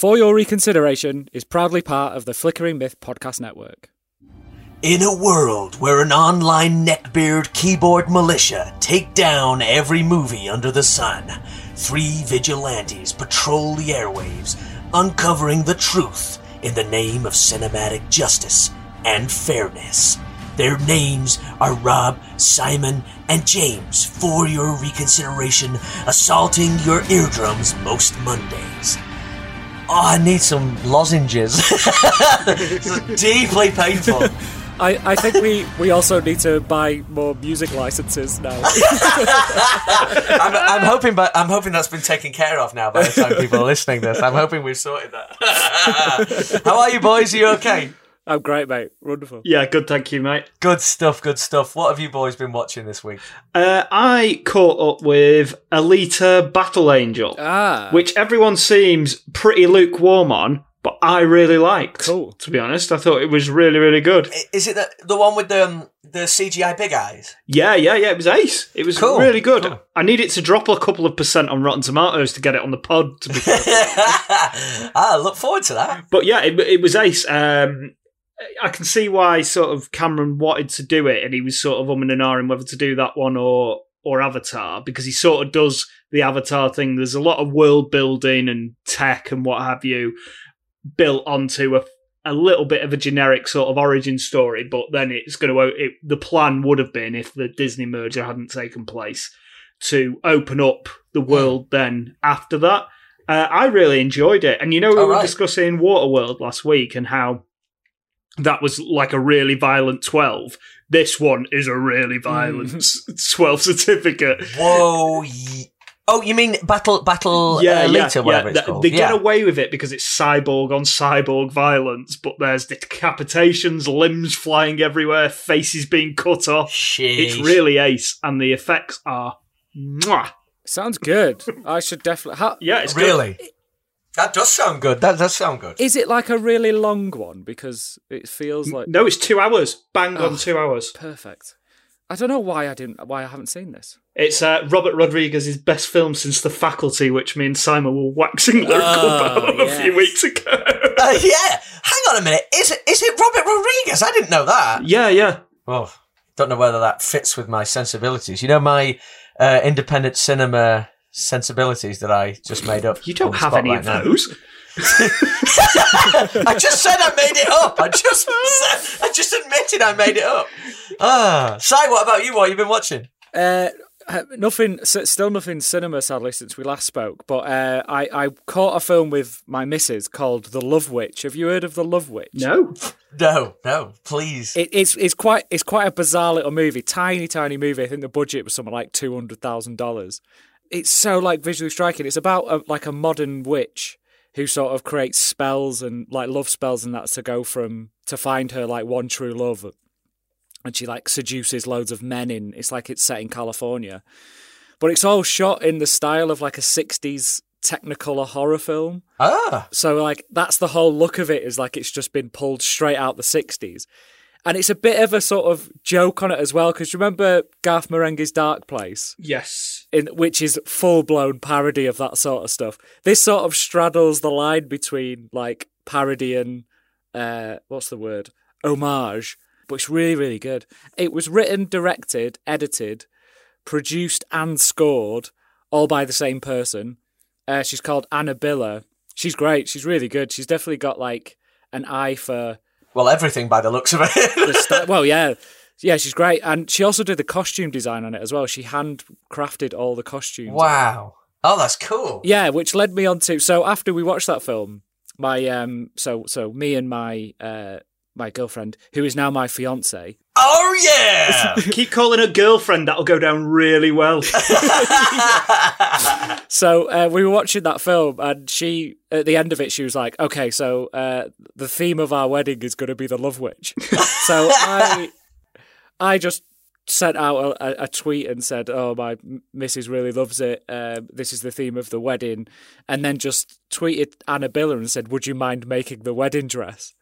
For Your Reconsideration is proudly part of the Flickering Myth Podcast Network. In a world where an online neckbeard keyboard militia take down every movie under the sun, three vigilantes patrol the airwaves, uncovering the truth in the name of cinematic justice and fairness. Their names are Rob, Simon, and James for your reconsideration, assaulting your eardrums most Mondays. Oh, I need some lozenges. it's deeply painful. I, I think we, we also need to buy more music licenses now. I'm, I'm hoping, but I'm hoping that's been taken care of now by the time people are listening. to This, I'm hoping we've sorted that. How are you, boys? Are you okay? I'm great, mate. Wonderful. Yeah, good, thank you, mate. Good stuff. Good stuff. What have you boys been watching this week? Uh, I caught up with Alita Battle Angel, Ah, which everyone seems pretty lukewarm on, but I really liked. Cool. To be honest, I thought it was really, really good. Is it the, the one with the um, the CGI big eyes? Yeah, yeah, yeah. It was ace. It was Cool, really good. cool. I need it to drop a couple of percent on Rotten Tomatoes to get it on the pod. To be I look forward to that. but yeah, it, it was ace. Um, I can see why sort of Cameron wanted to do it, and he was sort of umming and ahhing whether to do that one or or Avatar because he sort of does the Avatar thing. There's a lot of world building and tech and what have you built onto a a little bit of a generic sort of origin story, but then it's going to it, the plan would have been if the Disney merger hadn't taken place to open up the world then after that. Uh, I really enjoyed it, and you know we Oh, were right. discussing Waterworld last week and how that was like a really violent twelve. This one is a really violent s- twelve certificate. Whoa. Oh, you mean Battle Battle yeah, uh, yeah, whatever yeah. it's called? They yeah. get away with it because it's cyborg on cyborg violence, but there's decapitations, limbs flying everywhere, faces being cut off. It's really ace, and the effects are. Mwah. sounds good. I should definitely. How, Yeah, it's good. Really. That does sound good. That does sound good. is it like a really long one? Because it feels like No, it's two hours. Bang on Oh. two hours. perfect. I don't know why I didn't. Why I haven't seen this. It's uh, Robert Rodriguez's best film since The Faculty, which me and Simon were waxing lyrical Oh, about a few weeks ago. Uh, yeah. Hang on a minute. Is it is it Robert Rodriguez? I didn't know that. yeah, yeah. Well, don't know whether that fits with my sensibilities. You know my uh, independent cinema sensibilities that I just made up. You don't have any right of now. those. I just said I made it up. I just said, I just admitted I made it up. Ah, Si, what about you? What have you been watching? Uh, uh, nothing. Still nothing cinema, sadly, since we last spoke. But uh, I I caught a film with my missus called The Love Witch. Have you heard of The Love Witch? No. No, no, please. It, it's it's quite it's quite a bizarre little movie, tiny tiny movie. I think the budget was something like two hundred thousand dollars. It's so like visually striking. It's about a, like a modern witch who sort of creates spells and like love spells and that to go from to find her like one true love, and she like seduces loads of men in. It's like it's set in California, but it's all shot in the style of like a sixties Technicolor horror film. ah, So like that's the whole look of it is like it's just been pulled straight out the 60s. And it's a bit of a sort of joke on it as well because remember Garth Marenghi's Dark Place Yes. In which is full blown parody of that sort of stuff. This sort of straddles the line between like parody and uh what's the word? homage, but it's really really good. It was written, directed, edited, produced and scored all by the same person. Uh, she's called Anna Biller. She's great. She's really good. She's definitely got like an eye for well, everything by the looks of it. st- well, yeah, yeah. She's great, and she also did the costume design on it as well. She handcrafted all the costumes. wow. Oh, that's cool. Yeah, which led me on to so after we watched that film, my um, so so me and my uh my girlfriend, who is now my fiance, Oh yeah. Keep calling her girlfriend. That'll go down really well. So uh, we were watching that film, and she, at the end of it, she was like, "Okay, so uh, the theme of our wedding is going to be the Love Witch." so I, I just sent out a, a tweet and said, "Oh, my missus really loves it. Um, this is the theme of the wedding," and then just tweeted Anna Biller and said, "Would you mind making the wedding dress?"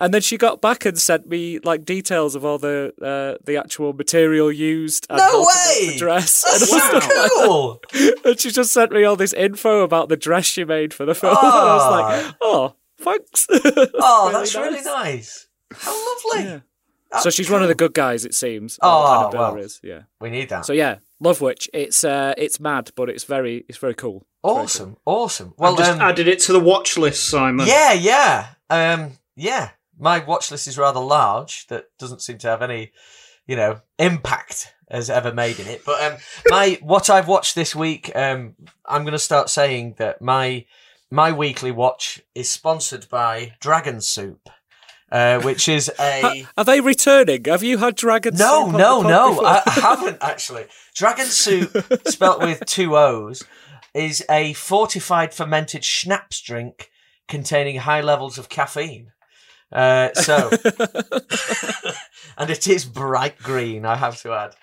And then she got back and sent me like details of all the uh, the actual material used. And No how to make way! The dress. That's And I was so like- cool. and she just sent me all this info about the dress she made for the film. And I was like, oh, thanks. Oh, really that's really nice. nice. How lovely. Yeah. So she's one of the good guys, it seems. Oh, Anna Biller well. is, yeah. We need that. So yeah, Love Witch. It's uh, it's mad, but it's very it's very cool. It's very awesome, awesome. Well, I've just um, added it to the watch list, Simon. yeah, yeah, um, yeah. My watch list is rather large. That doesn't seem to have any, you know, impact has ever made in it. But um, my what I've watched this week, um, I'm going to start saying that my my weekly watch is sponsored by Dragon Soup, uh, which is a. Are they returning? Have you had dragon? No, soup no, no. before? I, I haven't actually. Dragon soup, spelt with two O's, is a fortified fermented schnapps drink containing high levels of caffeine. Uh, so, and it is bright green. I have to add.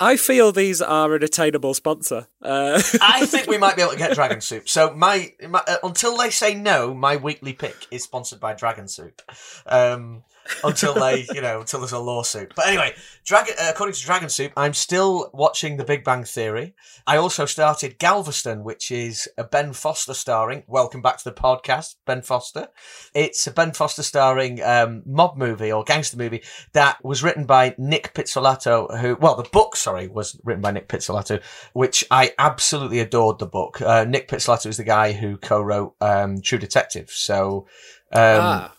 I feel these are an attainable sponsor. Uh, I think we might be able to get Dragon Soup. So my, my uh, until they say no, my weekly pick is sponsored by Dragon Soup. Um, until they, you know, until there's a lawsuit. But anyway, Dragon. Uh, according to Dragon Soup, I'm still watching The Big Bang Theory. I also started Galveston, which is a Ben Foster starring. Welcome back to the podcast, Ben Foster. It's a Ben Foster starring um, mob movie or gangster movie that was written by Nic Pizzolatto, who, well, the book, sorry, was written by Nic Pizzolatto, which I absolutely adored the book. Uh, Nic Pizzolatto is the guy who co-wrote um, True Detective. So, um, ah,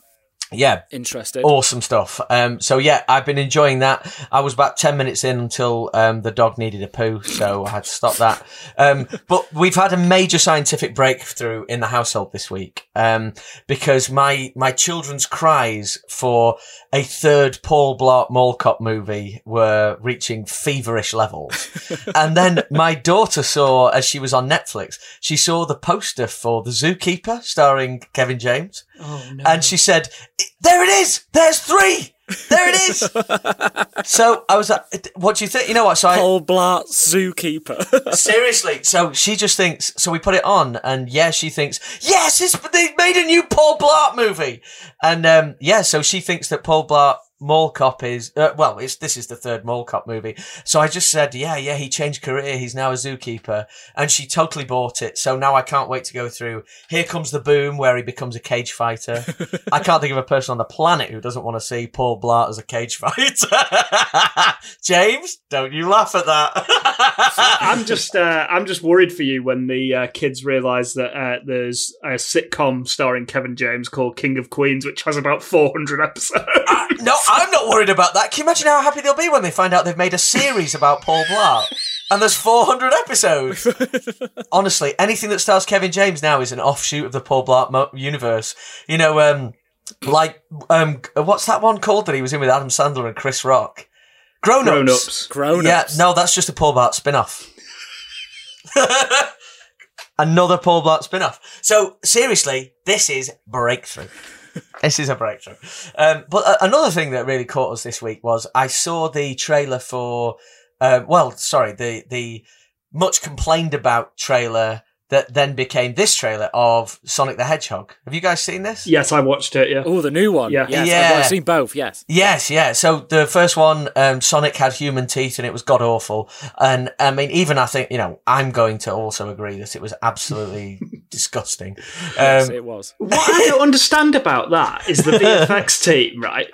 yeah, interesting awesome stuff. Um, so yeah, I've been enjoying that. I was about 10 minutes in until, um, the dog needed a poo, so I had to stop that. Um, but we've had a major scientific breakthrough in the household this week, um, because my, my children's cries for a third Paul Blart Mall Cop movie were reaching feverish levels. and then my daughter saw, as she was on Netflix, she saw the poster for The Zookeeper starring Kevin James. Oh no. And she said, "There it is. There's three. There it is." so I was like, "What do you think?" You know what? So I Paul Blart Zookeeper. seriously. So she just thinks. So we put it on, and yeah, she thinks, "Yes, it's, they made a new Paul Blart movie." And um, yeah, so she thinks that Paul Blart. Mall Cop is uh, well. It's this is the third Mall Cop movie, so I just said, yeah, yeah. He changed career. He's now a zookeeper, and she totally bought it. So now I can't wait to go through. Here comes the boom, where he becomes a cage fighter. I can't think of a person on the planet who doesn't want to see Paul Blart as a cage fighter. James, don't you laugh at that. I'm just uh, I'm just worried for you when the uh, kids realise that uh, there's a sitcom starring Kevin James called King of Queens, which has about 400 episodes. I- no, I'm not worried about that. Can you imagine how happy they'll be when they find out they've made a series about Paul Blart? And there's 400 episodes. Honestly, anything that stars Kevin James now is an offshoot of the Paul Blart mo- universe. You know, um, like, um, what's that one called that he was in with Adam Sandler and Chris Rock? Grown Ups. Grown ups. Grown Yeah, no, that's just a Paul Blart spin-off. Another Paul Blart spin-off. So seriously, this is breakthrough. this is a breakthrough. Um, but uh, another thing that really caught us this week was I saw the trailer for, uh, well, sorry, the the much complained about trailer that then became this trailer of Sonic the Hedgehog. Have you guys seen this? Yes, I watched it. Yeah. Oh, the new one. Yeah. Yes, Yeah. I've seen both. Yes. Yes, yeah. So the first one, um, Sonic had human teeth and it was god awful. And I mean, even I think, you know, I'm going to also agree that it was absolutely disgusting. Yes, Um, it was. What I don't understand about that is the VFX team, right?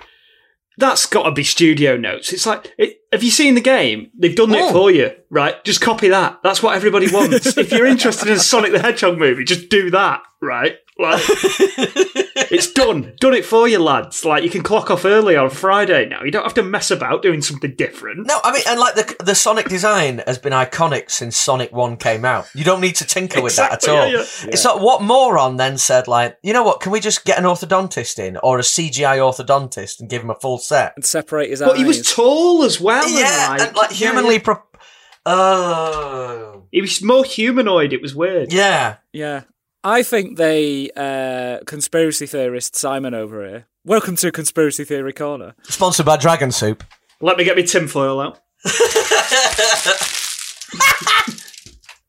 That's got to be studio notes. It's like, it, have you seen the game? They've done Oh. it for you, right? Just copy that. That's what everybody wants. if you're interested in a Sonic the Hedgehog movie, just do that, right? Like, it's done. Done it for you, lads. Like, you can clock off early on Friday now. You don't have to mess about doing something different. no, I mean, and like the the Sonic design has been iconic since Sonic One came out. You don't need to tinker with that at Exactly, all. yeah, yeah. It's not what moron then said. Like, you know what? Can we just get an orthodontist in or a CGI orthodontist and give him a full set? And separate his But he was tall as well. yeah, and and like humanly. yeah. Pro- oh, He was more humanoid. It was weird. yeah. Yeah. I think they, uh, conspiracy theorist Simon over here. Welcome to Conspiracy Theory Corner. Sponsored by Dragon Soup. Let me get my tinfoil out.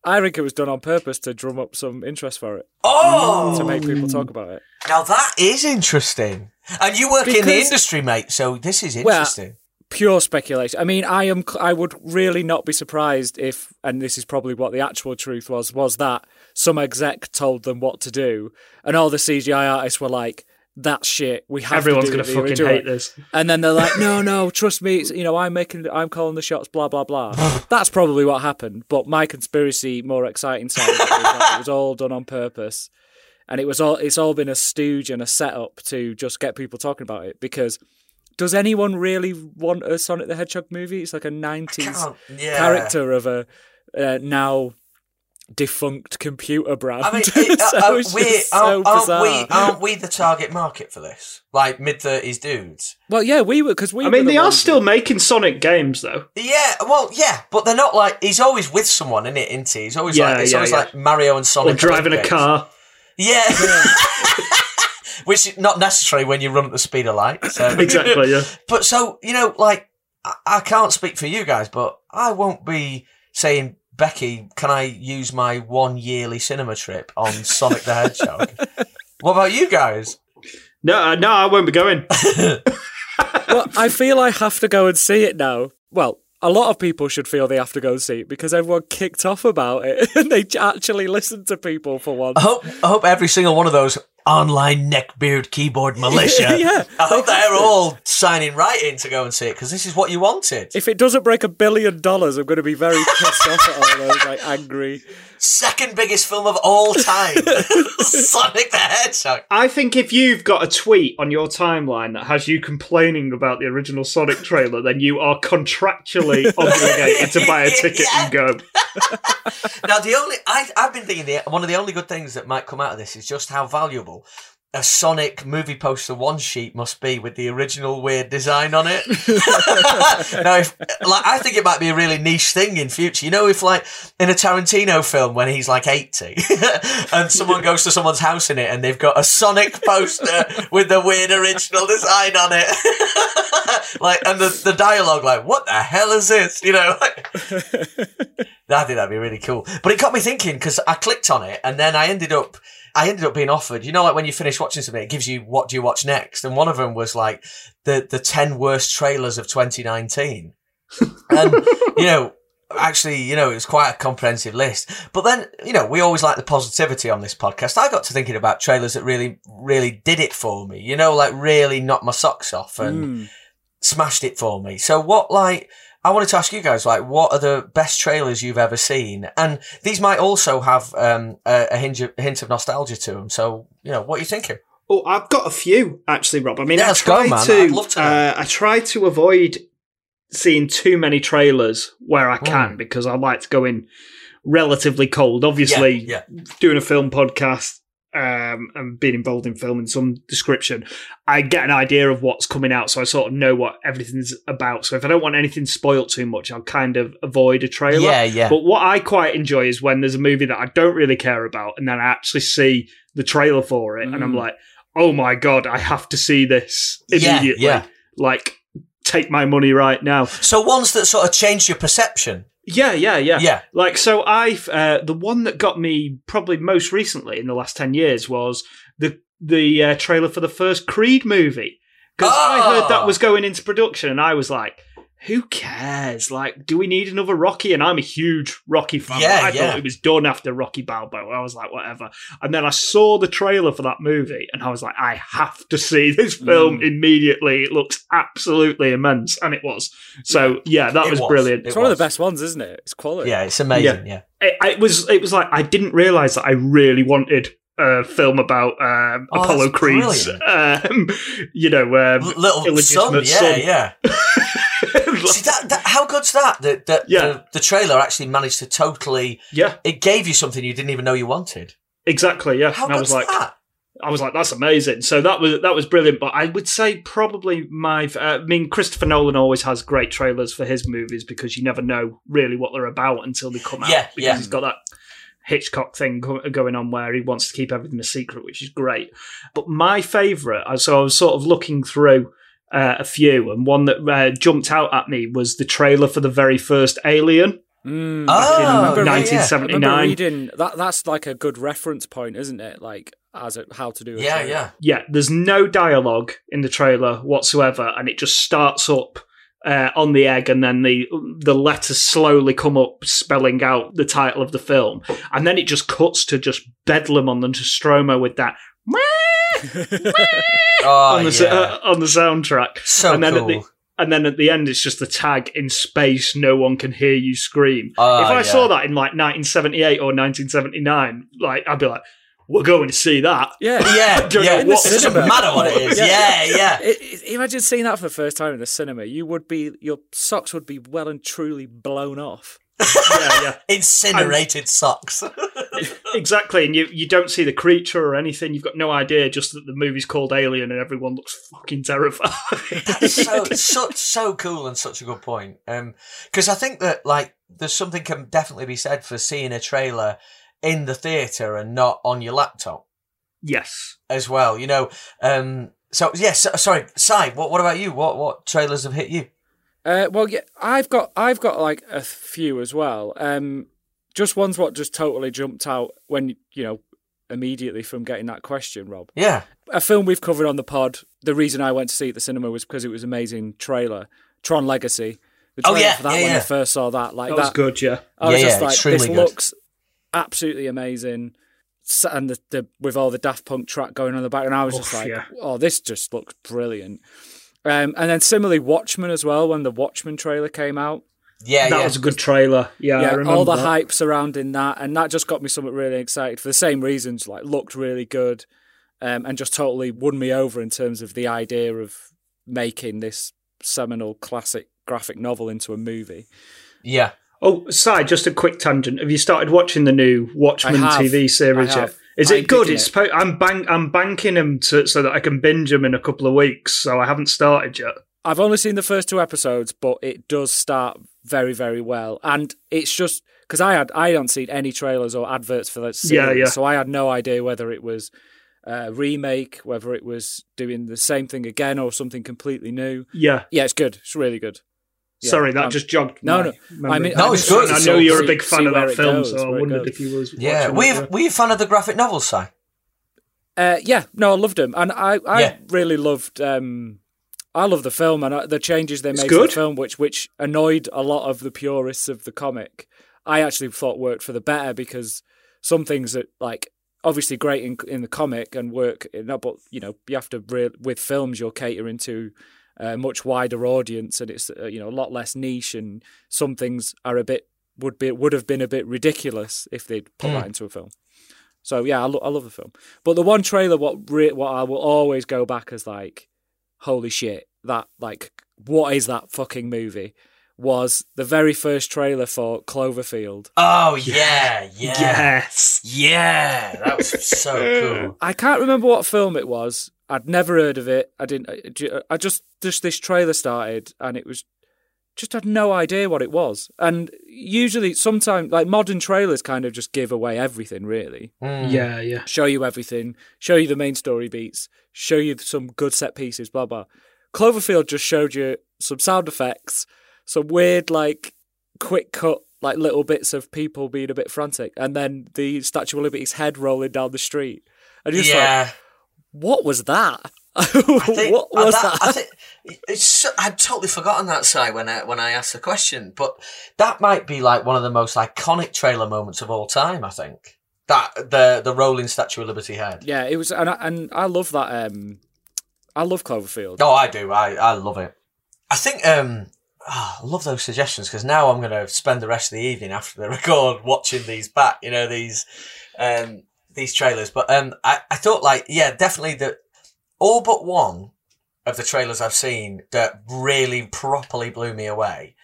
I think it was done on purpose to drum up some interest for it, Oh, to make people talk about it. Now that is interesting. And you work in the industry, mate, so this is interesting. Well, interesting. pure speculation. I mean, I am. I would really not be surprised if, and this is probably what the actual truth was, was that some exec told them what to do, and all the CGI artists were like, "That's shit. We have Everyone's to do gonna it fucking hate this. And then they're like, "No, no, trust me. It's, you know, I'm making, I'm calling the shots. Blah blah blah." That's probably what happened. But my conspiracy, more exciting side, of it, is that it was all done on purpose, and it was all. It's all been a stooge and a setup to just get people talking about it because. Does anyone really want a Sonic the Hedgehog movie? It's like a 90s yeah. character of a uh, now defunct computer brand. I mean, it, so uh, uh, it's we, just so aren't, aren't we aren't we the target market for this? Like mid thirties dudes. Well, yeah, we were because we. I were mean, the they are ones still making Sonic games, though. Yeah, well, yeah, but they're not like he's always with someone, isn't it? Isn't he? He's always Yeah, like it's yeah, always yeah. like Mario and Sonic Or driving a games. car. Yeah. Which is not necessary when you run at the speed of light. So. Exactly, yeah. But so, you know, like, I, I can't speak for you guys, but I won't be saying, Becky, can I use my one yearly cinema trip on Sonic the Hedgehog? what about you guys? No, uh, no, I won't be going. well, I feel I have to go and see it now. Well, a lot of people should feel they have to go and see it because everyone kicked off about it and they actually listened to people for once. I hope, I hope every single one of those online neckbeard keyboard militia, Yeah, I hope they're all signing right in to go and see it because this is what you wanted. If it doesn't break a billion dollars, I'm going to be very pissed off at all those like angry. Second biggest film of all time, Sonic the Hedgehog. I think if you've got a tweet on your timeline that has you complaining about the original Sonic trailer, then you are contractually obligated to buy a ticket and go. Now, the only I, I've been thinking the, one of the only good things that might come out of this is just how valuable a Sonic movie poster one sheet must be with the original weird design on it. now, if, like, I think it might be a really niche thing in future. You know, if like in a Tarantino film when he's like eighty, and someone goes to someone's house in it and they've got a Sonic poster with the weird original design on it, like, and the the dialogue like, "What the hell is this?" You know. Like, I think that'd be really cool. But it got me thinking because I clicked on it and then I ended up, I ended up being offered. You know, like when you finish watching something, it gives you what do you watch next, and one of them was like the the ten worst trailers of 2019, and you know. Actually, you know, it was quite a comprehensive list. But then, you know, we always like the positivity on this podcast. I got to thinking about trailers that really, really did it for me. You know, like really knocked my socks off and Mm. smashed it for me. So what like I wanted to ask you guys like what are the best trailers you've ever seen? And these might also have um, a, a hint of, hint of nostalgia to them. So you know what are you thinking? Oh, I've got a few actually, Rob. I mean, Yeah, I let's go, try man. to. To. Uh, I try to avoid seeing too many trailers where I can Mm. because I like to go in relatively cold. Obviously, yeah, doing a film podcast um, and being involved in film in some description, I get an idea of what's coming out, so I sort of know what everything's about. So if I don't want anything spoiled too much, I'll kind of avoid a trailer. yeah, yeah. But what I quite enjoy is when there's a movie that I don't really care about, and then I actually see the trailer for it, and I'm Mm. like, "Oh my god, I have to see this immediately. Yeah, immediately!" yeah. Like, take my money right now. So ones that sort of change your perception. Yeah, yeah, yeah. Yeah. Like, so I've uh, the one that got me probably most recently in the last ten years was the the uh, trailer for the first Creed movie because I heard Oh. that was going into production, and I was like. Who cares? Like, do we need another Rocky? And I'm a huge Rocky fan. Yeah, I yeah. thought it was done after Rocky Balboa. I was like, whatever. And then I saw the trailer for that movie, and I was like, I have to see this film Mm. immediately. It looks absolutely immense, and it was. So yeah, that was, was. brilliant. It It's one of the best ones, isn't it? It's quality. Yeah, it's amazing. Yeah. it, it was it was like I didn't realize that I really wanted a film about um, Oh, Apollo that's Creed's, um, you know, um, L- Little son, illegitimate yeah, son. yeah. See that, that? How good's that? That, that Yeah. the, the trailer actually managed to totally. yeah, It gave you something you didn't even know you wanted. exactly. Yeah, How and I was like, that? I was like, that's amazing. So that was that was brilliant. But I would say probably my, uh, I mean, Christopher Nolan always has great trailers for his movies because you never know really what they're about until they come out. Yeah, because yeah. he's got that Hitchcock thing going on where he wants to keep everything a secret, which is great. But my favourite, so I was sort of looking through uh, a few, and one that uh, jumped out at me was the trailer for the very first Alien. Mm. Oh, in yeah, yeah. I remember 1979. reading that. That's like a good reference point, isn't it? Like as a, how to do. A Yeah, trailer. yeah. Yeah, there's no dialogue in the trailer whatsoever, and it just starts up uh, on the egg, and then the the letters slowly come up, spelling out the title of the film, and then it just cuts to just bedlam on the Nostromo with that Oh, on the yeah. uh, on the soundtrack, so and then cool. at the and then at the end it's just the tag in space. No one can hear you scream. Oh, if I yeah. saw that in like 1978 or 1979, like I'd be like, "We're going to see that." Yeah. yeah, yeah. what it doesn't matter what it is. Yeah. Yeah, yeah. It, it- imagine seeing that for the first time in the cinema. You would be your socks would be well and truly blown off. Yeah, yeah. Incinerated socks. Exactly, and you you don't see the creature or anything. You've got no idea. Just that the movie's called Alien, and everyone looks fucking terrified. That's so so so cool and such a good point. Um, because I think that like there's something can definitely be said for seeing a trailer in the theater and not on your laptop yes, as well. You know. Um. So yes. sorry, Si. What What about you? What What trailers have hit you? Uh, well, yeah, I've got I've got like a few as well. Um, just ones what just totally jumped out when you know immediately from getting that question, Rob. Yeah. A film we've covered on the pod. The reason I went to see it at the cinema was because it was amazing trailer. Tron Legacy. The Oh, yeah, for that yeah, when yeah. I first saw that, like that that, was good. Yeah, I was Yeah, just yeah, like, this good. looks absolutely amazing. And the, the with all the Daft Punk track going on the back, and I was just like, yeah. "Oh, this just looks brilliant." Um, and then similarly, Watchmen as well. When the Watchmen trailer came out, Yeah. that yeah. was a good trailer. Yeah, I yeah, remember all the that. hype surrounding that, and that just got me somewhat really excited for the same reasons. Like, looked really good, um, and just totally won me over in terms of the idea of making this seminal classic graphic novel into a movie. yeah. Oh, Si, just a quick tangent. Have you started watching the new Watchmen TV series I yet? Is I'm it good? It's it. I'm bank I'm banking them to, so that I can binge them in a couple of weeks. So I haven't started yet. I've only seen the first two episodes, but it does start very, very well, and it's just because I had I hadn't seen any trailers or adverts for that series, Yeah, yeah. so I had no idea whether it was a remake, whether it was doing the same thing again or something completely new. Yeah. Yeah, it's good. It's really good. Yeah, Sorry, that um, just jogged. no, my no. memory. I mean, No, I'm it's good. I know you're a big fan see of that film, goes, so I wondered goes. if you was. Yeah. watching Were it, you, yeah. were you a fan of the graphic novel, Si? Uh, yeah, no, I loved him, and I, I Yeah. really loved. Um, I love the film and uh, the changes they It's made to the film, which which annoyed a lot of the purists of the comic. I actually thought worked for the better because some things that like obviously great in in the comic and work in that, but you know you have to re- with films you're catering to a much wider audience and it's uh, you know a lot less niche and some things are a bit would be would have been a bit ridiculous if they'd put that into a film. So yeah, I, lo- I love the film. But the one trailer, what re- what I will always go back as like, holy shit, that like, what is that fucking movie? Was the very first trailer for Cloverfield. Oh yeah, yeah, Yes. yeah. That was so cool. I can't remember what film it was. I'd never heard of it. I didn't. I just just this trailer started, and it was just had no idea what it was. And usually, sometimes like modern trailers, kind of just give away everything. Really, Mm. Yeah, yeah. show you everything, show you the main story beats, show you some good set pieces, blah blah. Cloverfield just showed you some sound effects, some weird like quick cut like little bits of people being a bit frantic, and then the Statue of Liberty's head rolling down the street. And you're just like, yeah. What was that? I think- what was that, that? I think it's. I'd totally forgotten that side when I when I asked the question, but that might be like one of the most iconic trailer moments of all time. I think that the the rolling Statue of Liberty head. yeah, it was, and I, and I love that. Um, I love Cloverfield. Oh, I do. I I love it. I think um. ah, I love those suggestions because now I'm going to spend the rest of the evening after the record watching these back. You know these, um, these trailers. But um, I, I thought like yeah, definitely that all but one of the trailers I've seen that really properly blew me away.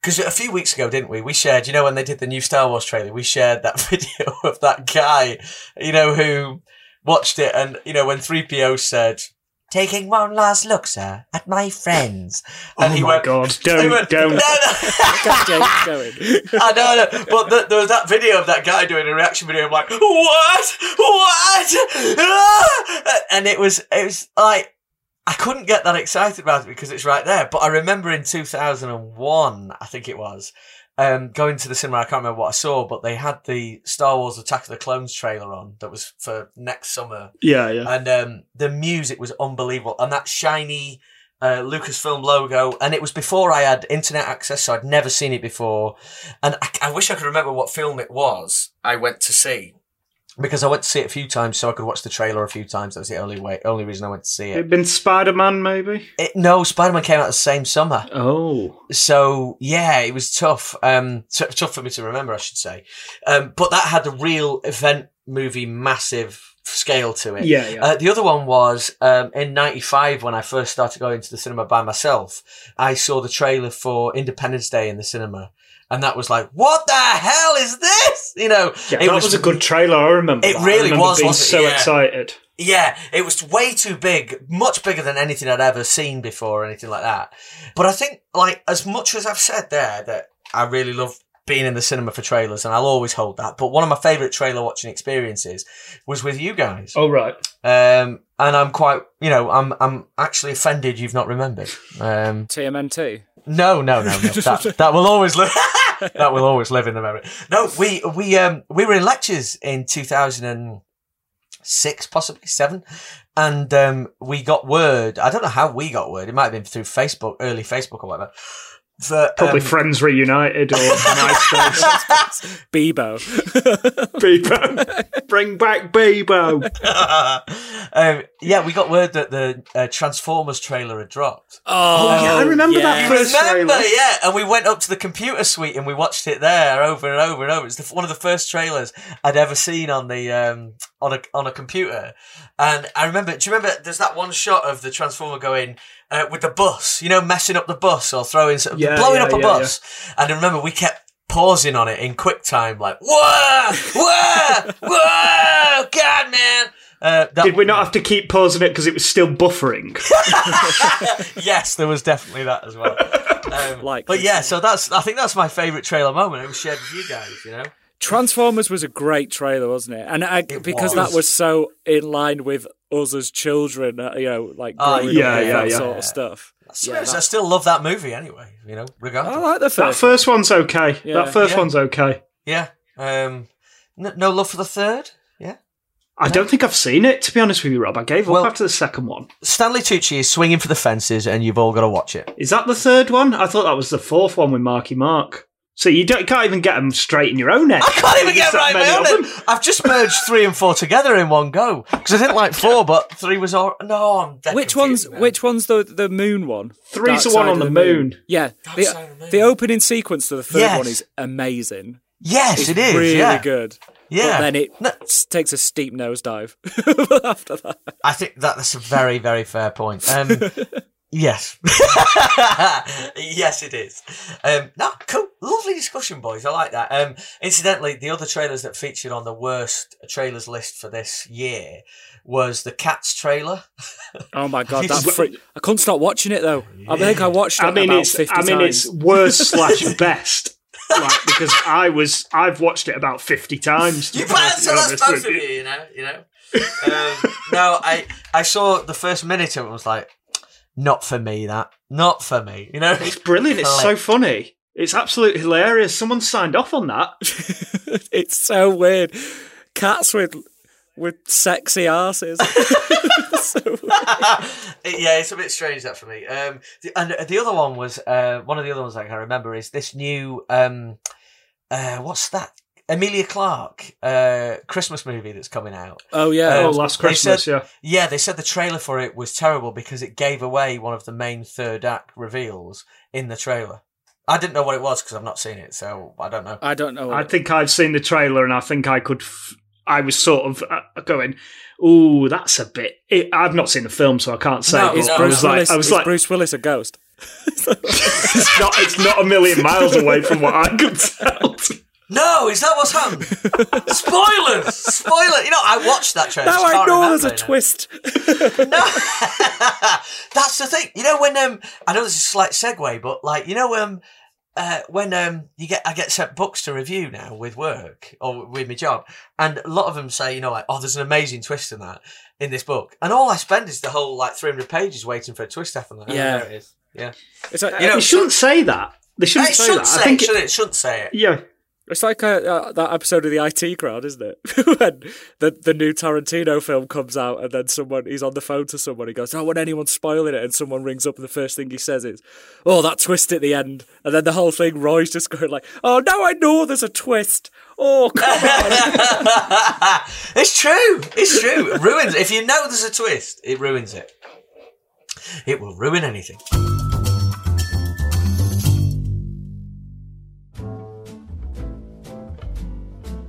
Because a few weeks ago, didn't we? We shared, you know, when they did the new Star Wars trailer, we shared that video of that guy, you know, who watched it, and you know, when three PO said, "Taking one last look, sir, at my friends," and oh he my went, god! Don't went, don't. No, no. Get James going. I know, I know. But th there was that video of that guy doing a reaction video. I'm like, what? What? Ah! And it was, it was like, I couldn't get that excited about it because it's right there. But I remember in 2001, I think it was, um, going to the cinema. I can't remember what I saw, but they had the Star Wars Attack of the Clones trailer on that was for next summer, Yeah, yeah. and um, the music was unbelievable, and that shiny. Uh, Lucasfilm logo, and it was before I had internet access, so I'd never seen it before. And I, I wish I could remember what film it was I went to see because I went to see it a few times, so I could watch the trailer a few times. That was the only way, only reason I went to see it. It'd been Spider Man, maybe. it no, Spider Man came out the same summer. Oh, So yeah, it was tough. Um, t- tough for me to remember, I should say. Um, but that had a real event movie, massive scale to it. yeah, yeah. Uh, the other one was um, in '95 when I first started going to the cinema by myself. I saw the trailer for Independence Day in the cinema, and that was like, "What the hell is this?" You know, yeah, it that was, a good trailer. I remember. It that. I really remember was, Being wasn't it? so Yeah. excited. Yeah, it was way too big, much bigger than anything I'd ever seen before or anything like that. But I think, like, as much as I've said there that I really love being in the cinema for trailers, and I'll always hold that. But one of my favourite trailer watching experiences was with you guys. Oh right. Um, and I'm quite, you know, I'm I'm actually offended you've not remembered. Um, TMNT. No, no, no, no. That, that will always live. that will always live in the memory. No, we we um we were in lectures in 2006, possibly seven, and um we got word. I don't know how we got word. It might have been through Facebook, early Facebook or whatever. That, Probably um, Friends Reunited or MySpace. Bebo. Bebo. Bring back Bebo. um, yeah, we got word that the uh, Transformers trailer had dropped. Oh, yeah, I remember that yeah. first Remember, trailer. yeah, and we went up to the computer suite and we watched it there over and over and over. It's the, one of the first trailers I'd ever seen on the um, on a on a computer. And I remember, do you remember? There's that one shot of the Transformer going uh, with the bus, you know, messing up the bus or throwing, some- Yeah, blowing yeah, up a yeah, bus. And I remember we kept pausing on it in quick time, like whoa, whoa, whoa, God, man. Uh, that, Did we not have to keep pausing it because it was still buffering? yes, there was definitely that as well. Um, Like- but yeah, so that's I think that's my favourite trailer moment. It was shared with you guys, you know. Transformers was a great trailer, wasn't it? And I, because that was. was so in line with us as children, uh, you know, like growing yeah, up yeah, that yeah. sort of stuff. Seriously, that- I still love that movie anyway. You know, regardless. I like the first. that first. first one's okay. Yeah. That first Yeah. one's okay. Yeah. Um, n- no love for the third. Yeah. I don't think I've seen it, to be honest with you, Rob. I gave up after the second one. Stanley Tucci is swinging for the fences, and you've all got to watch it. Is that the third one? I thought that was the fourth one with Marky Mark. So you, don't, you can't even get them straight in your own head. I can't even get that right in my own. head. I've just merged three and four together in one go because I didn't like four, but three was all. No, I'm dead Which confused one's now. which one's the the moon one? Three's Dark the one on of the moon. Yeah, Dark Side of the the, Moon. the opening sequence to the third Yes. one is amazing. Yes, It's it is. really yeah. good. Yeah. But then it No, takes a steep nosedive after that. I think that, that's a very, very fair point. Um, yes. yes, it is. Um, no, cool. Lovely discussion, boys. I like that. Um, incidentally, the other trailers that featured on the worst trailers list for this year was the Cats trailer. Oh my god, that It's- freak! I couldn't stop watching it though. I think I watched it I mean, about it's fifty I mean, times. it's worst slash best. Like, because I was, I've watched it about fifty times. to You be better, so that's both of you, you know, you know. Um, no, I, I saw the first minute of it and was like, not for me, that. Not for me, you know? It's brilliant. It's so funny. It's absolutely hilarious. Someone signed off on that. it's so weird. Cats with with sexy asses. so yeah, it's a bit strange that for me. Um, the, and the other one was uh, one of the other ones I can remember is this new um, uh, what's that? Emilia Clarke uh, Christmas movie that's coming out. Oh yeah. Oh, Um, last Christmas, said- yeah. Yeah, they said the trailer for it was terrible because it gave away one of the main third act reveals in the trailer. I didn't know what it was because I've not seen it, so I don't know. I don't know. I think I've seen the trailer, and I think I could. F- I was sort of uh, going, "Ooh, that's a bit." It, I've not seen the film, so I can't say. no, but it's no, I Bruce was like, Willis. I was is like, Bruce Willis a ghost? it's not. It's not a million miles away from what I could tell. No, is that what's happened? Spoilers! Spoiler! You know, I watched that trailer. Now just I know there's a remember now. twist. No, that's the thing. You know when um, I know this is a slight segue, but like you know um, uh, when um, you get I get sent books to review now with work or with my job, and a lot of them say you know like oh there's an amazing twist in that in this book, and all I spend is the whole like 300 pages waiting for a twist to happen. Like, oh, Yeah. it is. Yeah, It's like, You know, you shouldn't say that. They shouldn't it say should that. say I think it, shouldn't it? Should say it. yeah. It's like uh, uh, that episode of the IT crowd, isn't it? when the the new Tarantino film comes out, and then someone he's on the phone to someone. He goes, "I don't want anyone spoiling it," and someone rings up, and the first thing he says is, "Oh, that twist at the end," and then the whole thing, Roy's just going like, "Oh, now I know there's a twist." Oh, come on! it's true. It's true. It ruins. If you know there's a twist, it ruins it. It will ruin anything.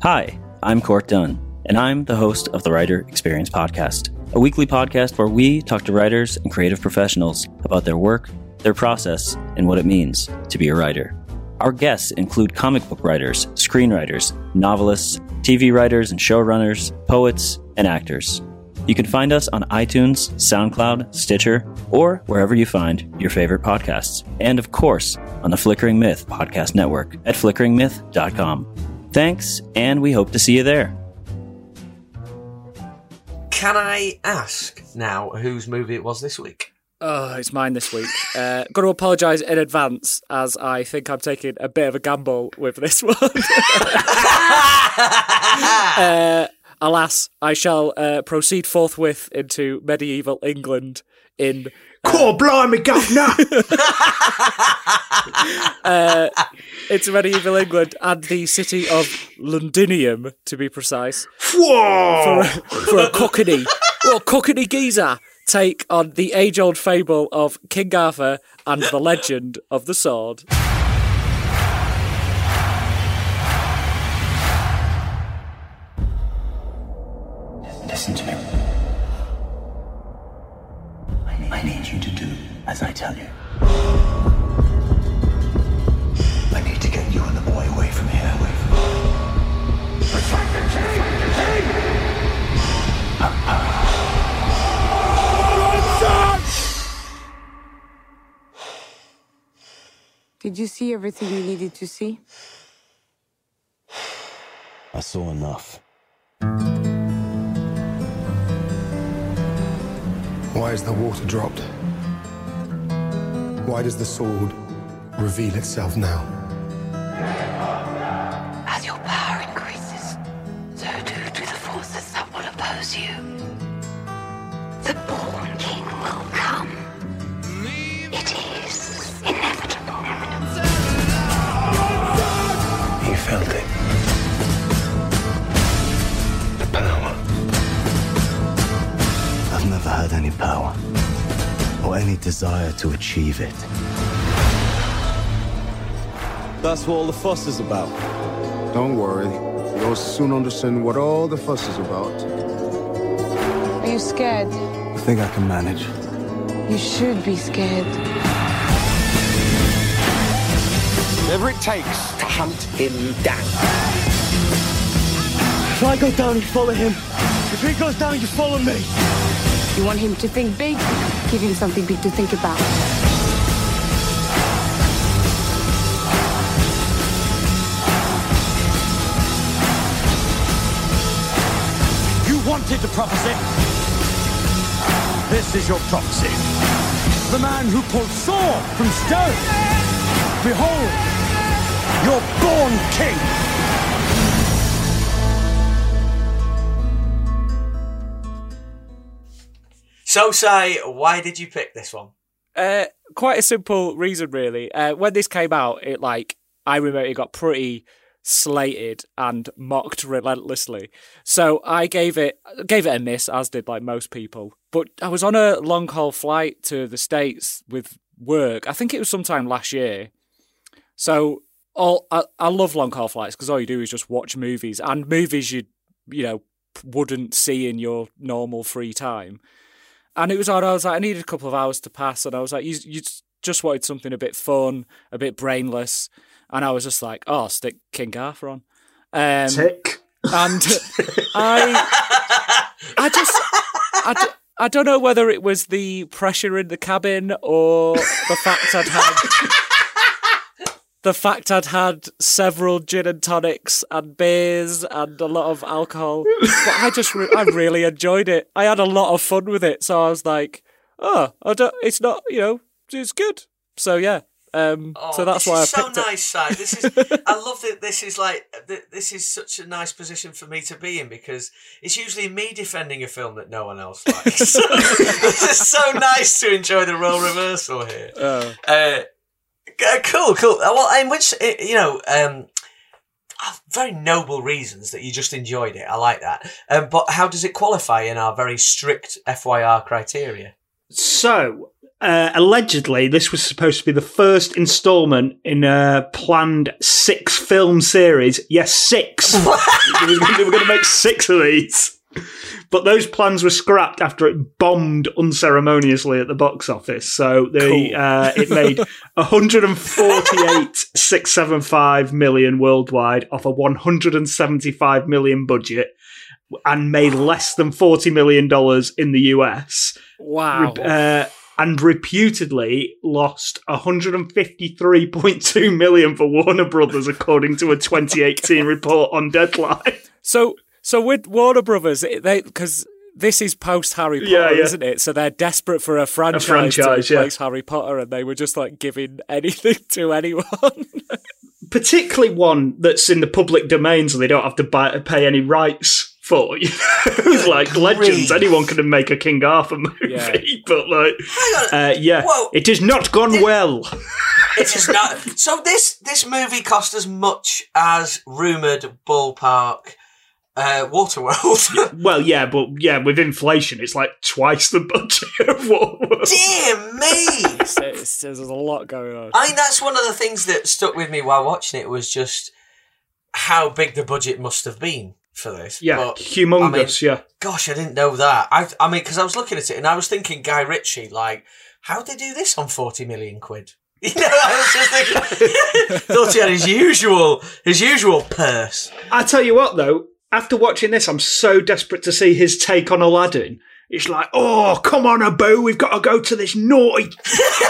Hi, I'm Court Dunn, and I'm the host of the Writer Experience Podcast, a weekly podcast where we talk to writers and creative professionals about their work, their process, and what it means to be a writer. Our guests include comic book writers, screenwriters, novelists, TV writers and showrunners, poets, and actors. You can find us on iTunes, SoundCloud, Stitcher, or wherever you find your favorite podcasts. And of course, on the Flickering Myth Podcast Network at flickeringmyth.com. Thanks, and we hope to see you there. Can I ask now whose movie it was this week? oh, it's mine this week. Uh, got to apologise in advance, as I think I'm taking a bit of a gamble with this one. uh, alas, I shall uh, proceed forthwith into medieval England in Core blimey, governor! uh, into medieval England and the city of Londinium, to be precise, Whoa! for a cockney, well, cockney geezer take on the age-old fable of King Arthur and the legend of the sword. Listen to me. I, need you to do as I tell you. I need to get you and the boy away from here. Away from Did you see everything you needed to see? I saw enough. Why is the water dropped? Why does the sword reveal itself now? Or any desire to achieve it. That's what all the fuss is about. Don't worry. You'll soon understand what all the fuss is about. Are you scared? I think I can manage. You should be scared. Whatever it takes to hunt him down. If I go down, you follow him. If he goes down, you follow me. You want him to think big? Give him something big to think about. You wanted the prophecy. This is your prophecy. The man who pulled sword from stone. Behold, your born king. So, say, why did you pick this one? Uh, quite a simple reason, really. Uh, when this came out, it like I remember it got pretty slated and mocked relentlessly. So I gave it gave it a miss, as did like most people. But I was on a long haul flight to the states with work. I think it was sometime last year. So all I, I love long haul flights because all you do is just watch movies and movies you you know wouldn't see in your normal free time. And it was odd. I was like, I needed a couple of hours to pass, and I was like, you you just wanted something a bit fun, a bit brainless, and I was just like, oh, stick King Arthur on. Um, Tick. and I, I just, I, I don't know whether it was the pressure in the cabin or the fact I'd had. The fact I'd had several gin and tonics and beers and a lot of alcohol, but I just re- I really enjoyed it. I had a lot of fun with it, so I was like, "Oh, I don't, it's not, you know, it's good." So yeah, Um, Oh, so that's why I is so picked it. nice, Si. This is. I love that. This is like. This is such a nice position for me to be in because it's usually me defending a film that no one else likes. this is so nice to enjoy the role reversal here. Oh. Uh, g- cool, cool. Uh, Well, in which uh, you know, um, uh, very noble reasons that you just enjoyed it. I like that. Um, but how does it qualify in our very strict FYR criteria? So, uh, allegedly, this was supposed to be the first installment in a planned six film series. Yes, six. they were going to make six of these. But those plans were scrapped after it bombed unceremoniously at the box office. So they, Cool. uh, it made 148,675 million worldwide off a 175 million budget and made less than 40 million dollars in the US Wow. uh, and reputedly lost 153.2 million for Warner Brothers, according to a 2018 report on Deadline. So, so with Warner Brothers, they because this is post Harry Potter, Yeah, yeah. isn't it? So they're desperate for a franchise, franchise, to yeah. replace Harry Potter, and they were just like giving anything to anyone. Particularly one that's in the public domain, so they don't have to buy, pay any rights for. You know, like Legends, anyone can make a King Arthur movie, Yeah. but like, uh, yeah, Whoa. it has not gone well. It is not. So this this movie cost as much as rumored ballpark uh, Waterworld. Well, yeah, but yeah, with inflation, it's like twice the budget of what. Dear me! It's- it's- there's a lot going on. I think that's one of the things that stuck with me while watching it was just how big the budget must have been for this. Yeah, But, humongous. yeah. Gosh, I didn't know that. I, I mean, because I was looking at it and I was thinking Guy Ritchie, like, how'd they do this on 40 million quid? You know, I was just thinking, thought he had his usual, his usual purse. I tell you what, though, after watching this, I'm so desperate to see his take on Aladdin. It's like, oh, come on, Abu, we've got to go to this naughty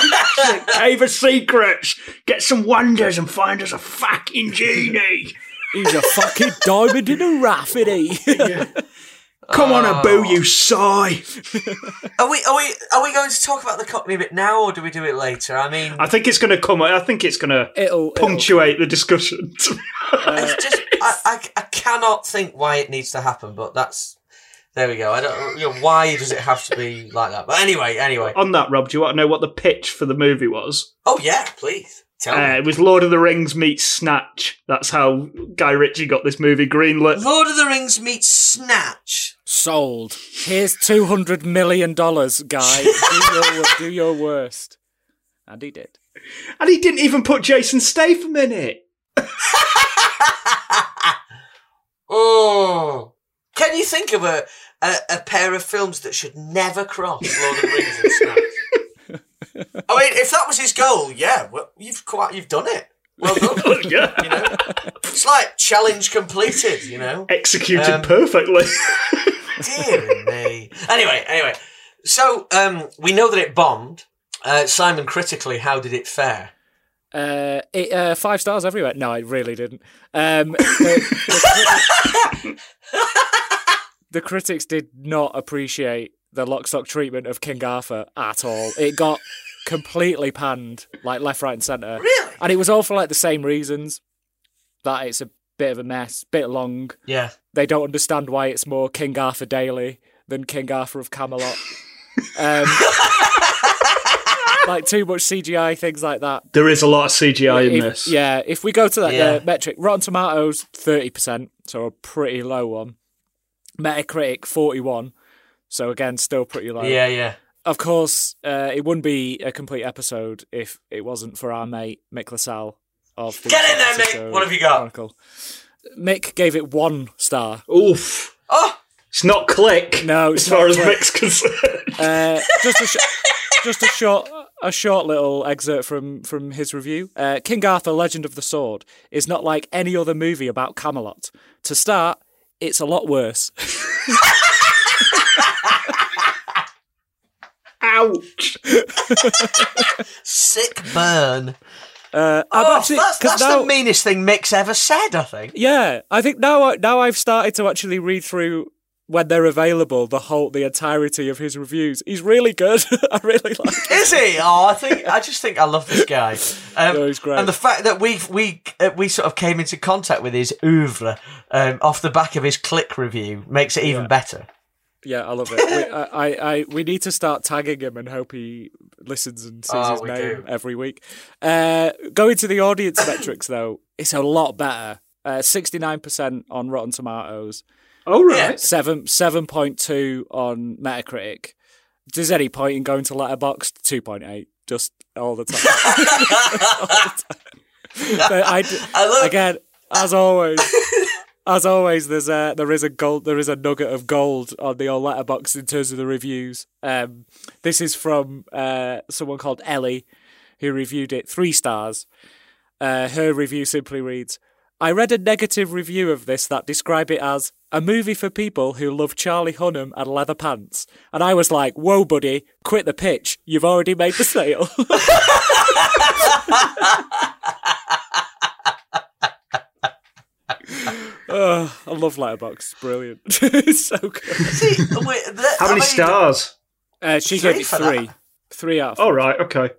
cave of secrets, get some wonders, and find us a fucking genie. He's a fucking diamond in a rough, isn't he? Come on, Oh. Abu, you sigh. Are we, are we, are we going to talk about the Cockney bit now or do we do it later? I mean, I think it's going to come. I think it's going to It'll, punctuate the discussion. it's just, I, I, I cannot think why it needs to happen, but that's, there we go. I don't, you know, why does it have to be like that? But anyway, anyway. on that, Rob, do you want to know what the pitch for the movie was? Oh yeah, please. Tell Uh, me. it was Lord of the Rings meets Snatch. That's how Guy Ritchie got this movie greenlit. Lord of the Rings meets Snatch. Sold. Here's two hundred million dollars, guy. Do your, do your worst. And he did. And he didn't even put Jason Statham in it. Oh. Can you think of a, a, a pair of films that should never cross Lord of the Rings and Snatch? I mean, if that was his goal, yeah, well, you've quite, you've done it. Well done. yeah. you know, it's like challenge completed. You know, Executed Um, perfectly. Dear me. Anyway, anyway, so um, we know that it bombed. Uh, Simon, critically, how did it fare? Uh, it, uh, five stars everywhere. No, it really didn't. Um, the, the, the critics did not appreciate the lock stock treatment of King Arthur at all. It got completely panned, like left, right, and centre. Really? And it was all for like the same reasons that it's a bit of a mess, bit long. Yeah. They don't understand why it's more King Arthur Daley than King Arthur of Camelot. Um, like too much CGI, things like that. there is a lot of CGI in this. Yeah, if we go to that Yeah. uh, metric, Rotten Tomatoes thirty percent, so a pretty low one. Metacritic forty one, so again still pretty low. Yeah, yeah. Of course, uh, it wouldn't be a complete episode if it wasn't for our mate Mick LaSalle of the Get in there, Mick. Francisco What have you got? Chronicle. Mick gave it one star. Oof. Oh, It's not click. No, as far not as Click. Mick's concerned. Uh, just a sh- just a short a short little excerpt from from his review. Uh, King Arthur: Legend of the Sword is not like any other movie about Camelot. To start, it's a lot worse. Ouch. sick burn. Uh, Oh, actually that's, that's now, the meanest thing Mick's ever said, I think. yeah, I think now I- now I've started to actually read through when they're available, the whole the entirety of his reviews. He's really good. I really like. Him. Is he? Oh, I think I just think I love this guy. Um, No, he's great. And the fact that we we uh, we sort of came into contact with his oeuvre um, off the back of his click review makes it even better. Yeah, I love it. We, I, I, I, we need to start tagging him and hope he listens and sees Oh, his name do. every week. Uh, going to the audience metrics, though, it's a lot better. Uh, Sixty-nine percent on Rotten Tomatoes, Oh right. seven seven point two on Metacritic. Does any point in going to Letterboxd? Two point eight, just all the time. All the time. But I d- I love again, as always, as always, there's a there is a gold there is a nugget of gold on the old Letterboxd in terms of the reviews. Um, this is from uh, someone called Ellie, who reviewed it three stars. Uh, her review simply reads. I read a negative review of this that described it as a movie for people who love Charlie Hunnam and leather pants. And I was like, whoa, buddy, quit the pitch. You've already made the sale. oh, I love Letterboxd. It's brilliant. it's so good. See, wait, that- How I many mean, stars? Uh, she Three gave it for three. that. Three out of Oh right, okay.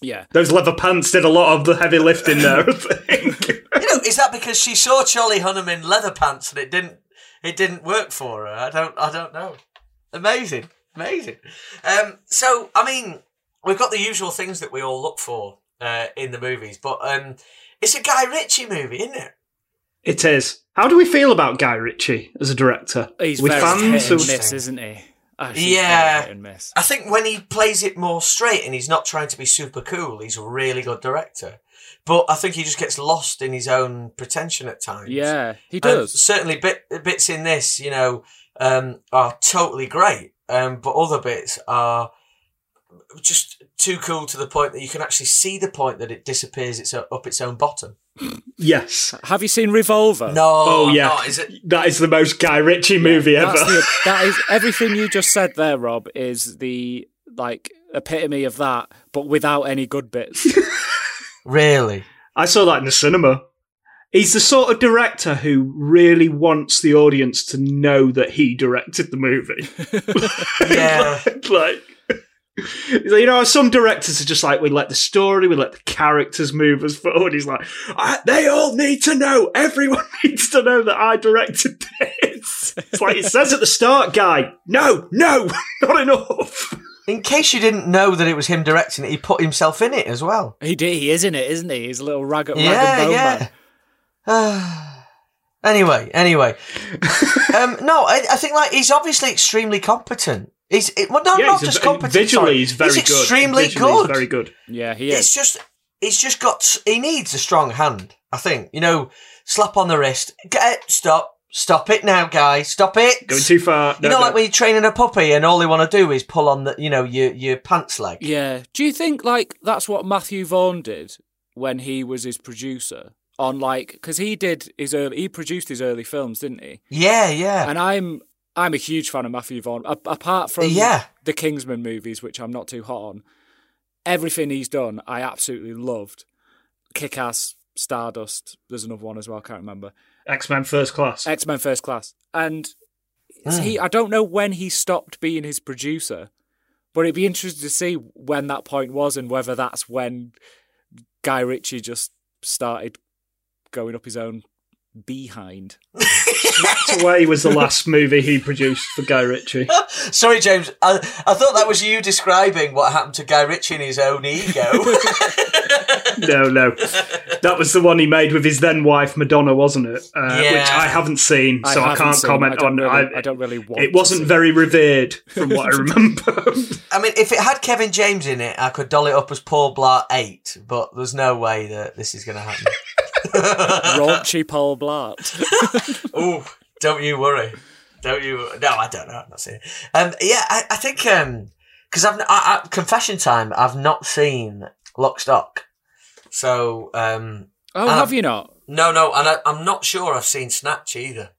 Yeah. Those leather pants did a lot of the heavy lifting there. I think. You know, is that because she saw Charlie Hunnam in leather pants and it didn't it didn't work for her? I don't I don't know. Amazing, amazing. Um, so I mean, we've got the usual things that we all look for uh, in the movies, but um, it's a Guy Ritchie movie, isn't it? It is. How do we feel about Guy Ritchie as a director? He's we very fans hit and or- miss, isn't he? Oh, she's Yeah. and miss. I think when he plays it more straight and he's not trying to be super cool, he's a really good director. But I think he just gets lost in his own pretension at times. Yeah, he And does. certainly, bit, bits in this, you know, um, are totally great, um, but other bits are just too cool to the point that you can actually see the point that it disappears its up its own bottom. Yes. Have you seen Revolver? No, Oh yeah. not. Is it? That is the most Guy Ritchie movie ever. That's the, that is everything you just said there, Rob. Is the like epitome of that, but without any good bits. Really? I saw that in the cinema. He's the sort of director who really wants the audience to know that he directed the movie. Yeah. like, you know, some directors are just like, we let the story, we let the characters move us forward. He's like, I, they all need to know. Everyone needs to know that I directed this. It's like it says at the start, guy. No, no, not enough. In case you didn't know that it was him directing it, he put himself in it as well. he did. He is in it, isn't he? He's a little ragged, rag Yeah, and bone yeah. man. Anyway, anyway, um, no, I, I think like he's obviously extremely competent. He's it, well, no, yeah, not he's a- just competent. visually, sorry. he's very good. extremely Visually, good. He's very good. Yeah, he is. It's just he's just got he needs a strong hand. I think you know, slap on the wrist. Get stop, stop it now, guys, stop it. Going too far. you No, know, no. like when you're training a puppy and all they want to do is pull on the you know your your pants leg. Yeah. Do you think like that's what Matthew Vaughn did when he was his producer on like because he did his early he produced his early films, didn't he? Yeah, yeah. And I'm I'm a huge fan of Matthew Vaughn. A- apart from Yeah. the Kingsman movies, which I'm not too hot on, everything he's done I absolutely loved. Kick Ass, Stardust. There's another one as well. I can't remember. X Men First Class. X Men First Class, and Hmm. he. I don't know when he stopped being his producer, but it'd be interesting to see when that point was and whether that's when Guy Ritchie just started going up his own behind. Swept Away was the last movie he produced for Guy Ritchie. Sorry, James. I, I thought that was you describing what happened to Guy Ritchie in his own ego. no, no. That was the one he made with his then wife Madonna, wasn't it? Uh, Yeah. Which I haven't seen, so I, haven't can't seen. comment I don't on. really- I, I don't really want It wasn't see. very revered, from what I remember. I mean, if it had Kevin James in it, I could doll it up as Paul Blart 8, but there's no way that this is going to happen. Raunchy Paul Blart. oh, don't you worry. Don't you? No, I don't know. I'm not saying. Um, yeah, I, I think because I've I, I, confession time. I've not seen Lock Stock, so um, Oh, Um, have you not? no, no, and I, I'm not sure I've seen Snatch either.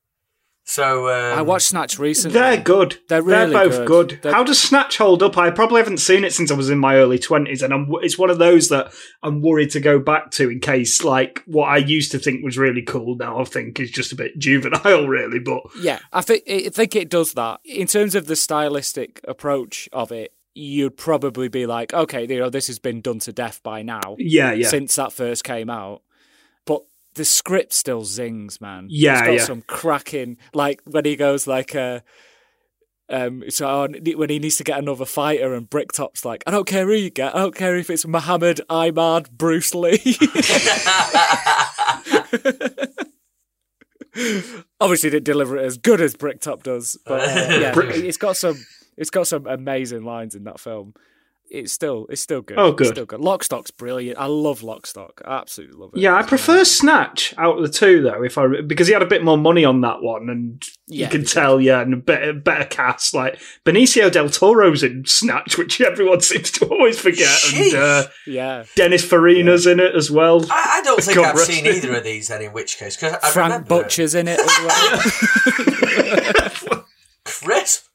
So um, I watched Snatch recently. They're good. They're really both good. good. They're- How does Snatch hold up? I probably haven't seen it since I was in my early twenties, and I'm, it's one of those that I'm worried to go back to in case, like, what I used to think was really cool now I think is just a bit juvenile, really. But Yeah, I think I think it does that. In terms of the stylistic approach of it, you'd probably be like, okay, you know, this has been done to death by now. Yeah, yeah. Since that first came out, but the script still zings, man. Yeah, it's got yeah. some cracking, like when he goes like, uh, um, so on, when he needs to get another fighter, and Bricktop's like, I don't care who you get, I don't care if it's Muhammad, Imad, Bruce Lee. Obviously, didn't deliver it as good as Bricktop does, but uh, yeah, it's got some, it's got some amazing lines in that film. It's still, it's still good. Oh, It's good. still good. Lockstock's brilliant. I love Lockstock. I absolutely love it. yeah, I prefer Snatch out of the two though. If I because he had a bit more money on that one, and Yeah, you can he did. tell, yeah, and a better better cast like Benicio del Toro's in Snatch, which everyone seems to always forget, and uh, Yeah. Dennis Farina's in it as well. I, I don't think I've rest seen either of these. Then, in which case, because Frank remember Butcher's in it as well. Crisp.